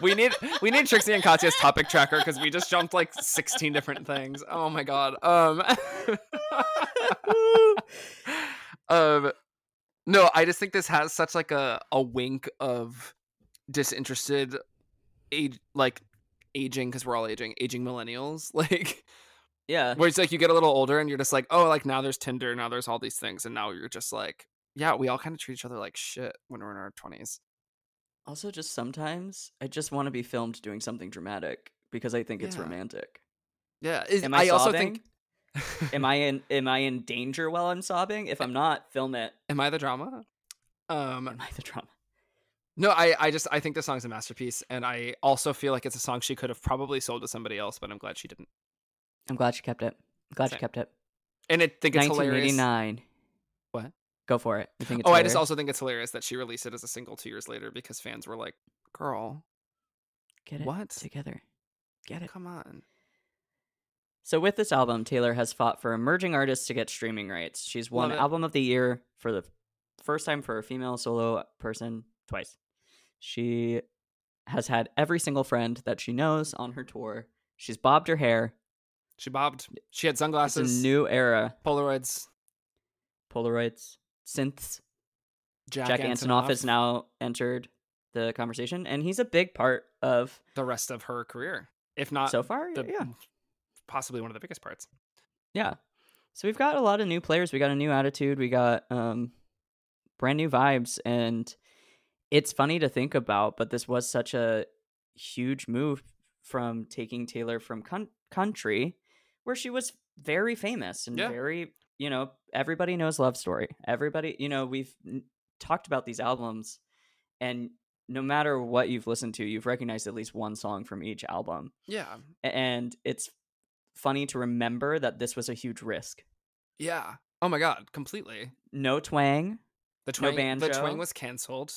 we need we need Trixie and Katya's topic tracker because we just jumped like sixteen different things. Oh my god. Um. um. No, I just think this has such like a a wink of disinterested age like aging because we're all aging aging millennials like Yeah. where it's like you get a little older and you're just like oh like now there's tinder now there's all these things and now you're just like yeah we all kind of treat each other like shit when we're in our 20s Also, just sometimes I just want to be filmed doing something dramatic because I think it's romantic. yeah is- Am I, also sobbing? think am I in am I in danger while I'm sobbing? If I'm not, film it. am i the drama um Am I the drama? no i i just i think the song's a masterpiece and i also feel like it's a song she could have probably sold to somebody else but i'm glad she didn't I'm glad she kept it. I'm glad Same. she kept it. and i think it's hilarious 1989. What? Go for it. You think it's oh i just also think it's hilarious that she released it as a single two years later because fans were like girl get it what? together. Get it. come on So with this album, Taylor has fought for emerging artists to get streaming rights. She's won album of the year for the first time for a female solo person twice. She has had every single friend that she knows on her tour. She's bobbed her hair. She bobbed she had It's sunglasses a new era. polaroids Polaroids, synths. jack, Jack, Antonoff has now entered the conversation, and he's a big part of the rest of her career if not so far. the, yeah, possibly one of the biggest parts Yeah. So we've got a lot of new players. We got a new attitude. We got um brand new vibes and it's funny to think about, but this was such a huge move from taking Taylor from con- country where she was very famous and Yeah. very, you know, everybody knows Love Story. Everybody, you know, we've n- talked about these albums and no matter what you've listened to, you've recognized at least one song from each album. yeah And it's funny to remember that this was a huge risk. yeah oh my god completely no twang. the No twang the twang was canceled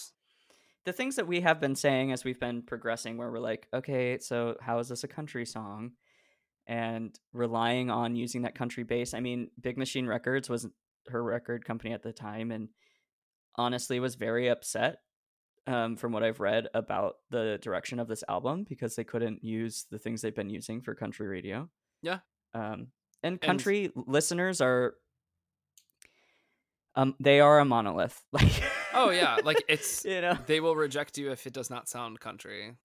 The things that we have been saying as we've been progressing, where we're like, okay, so how is this a country song? And relying on using that country base. I mean, Big Machine Records was her record company at the time, and honestly was very upset um, from what I've read about the direction of this album because they couldn't use the things they've been using for country radio. Yeah. Um, and country listeners are, um, they are a monolith. Like, oh yeah like it's you know, they will reject you if it does not sound country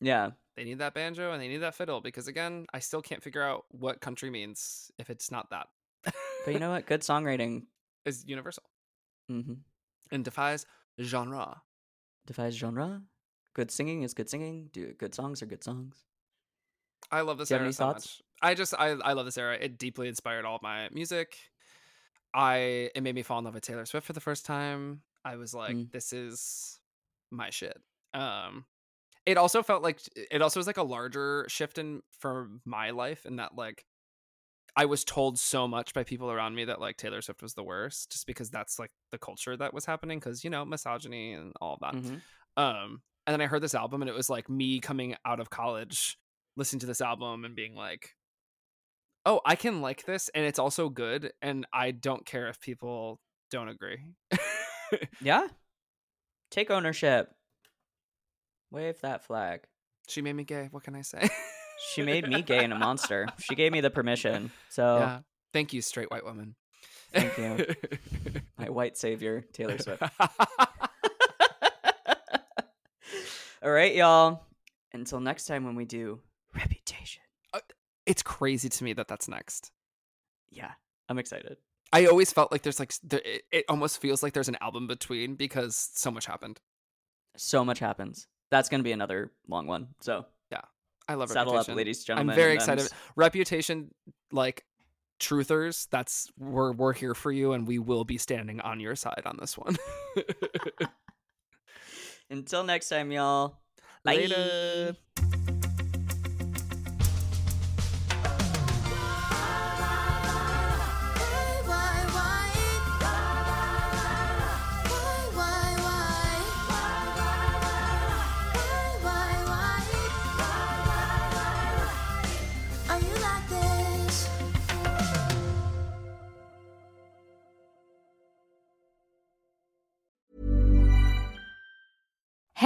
yeah. They need that banjo and they need that fiddle because again i still can't figure out what country means if it's not that But you know what? Good songwriting is universal mm-hmm. and defies genre defies genre. Good singing is good singing. Do good songs are good songs. I love this Do you have era any so thoughts? much. I just I I love this era. It deeply inspired all of my music. I it made me fall in love with Taylor Swift for the first time. I was like, Mm. this is my shit. Um it also felt like it also was like a larger shift in for my life in that like I was told so much by people around me that like Taylor Swift was the worst just because that's like the culture that was happening cuz you know misogyny and all that. Mhm. Um, and then I heard this album, and it was like me coming out of college, listening to this album, and being like, "Oh, I can like this, and it's also good, and I don't care if people don't agree." Yeah. Take ownership. Wave that flag. she made me gay. What can I say? She made me gay and a monster. She gave me the permission. So yeah. Thank you, straight white woman. Thank you. my white savior, Taylor Swift. All right, y'all. Until next time when we do Reputation. Uh, it's crazy to me that that's next. Yeah, I'm excited. I always felt like there's like there, it, it almost feels like there's an album between because so much happened. So much happens. That's going to be another long one. So yeah, I love Saddle up, Reputation. ladies and gentlemen, I'm very excited. Reputation, like truthers, that's we're we're here for you, and we will be standing on your side on this one. until next time, y'all. Bye. Later.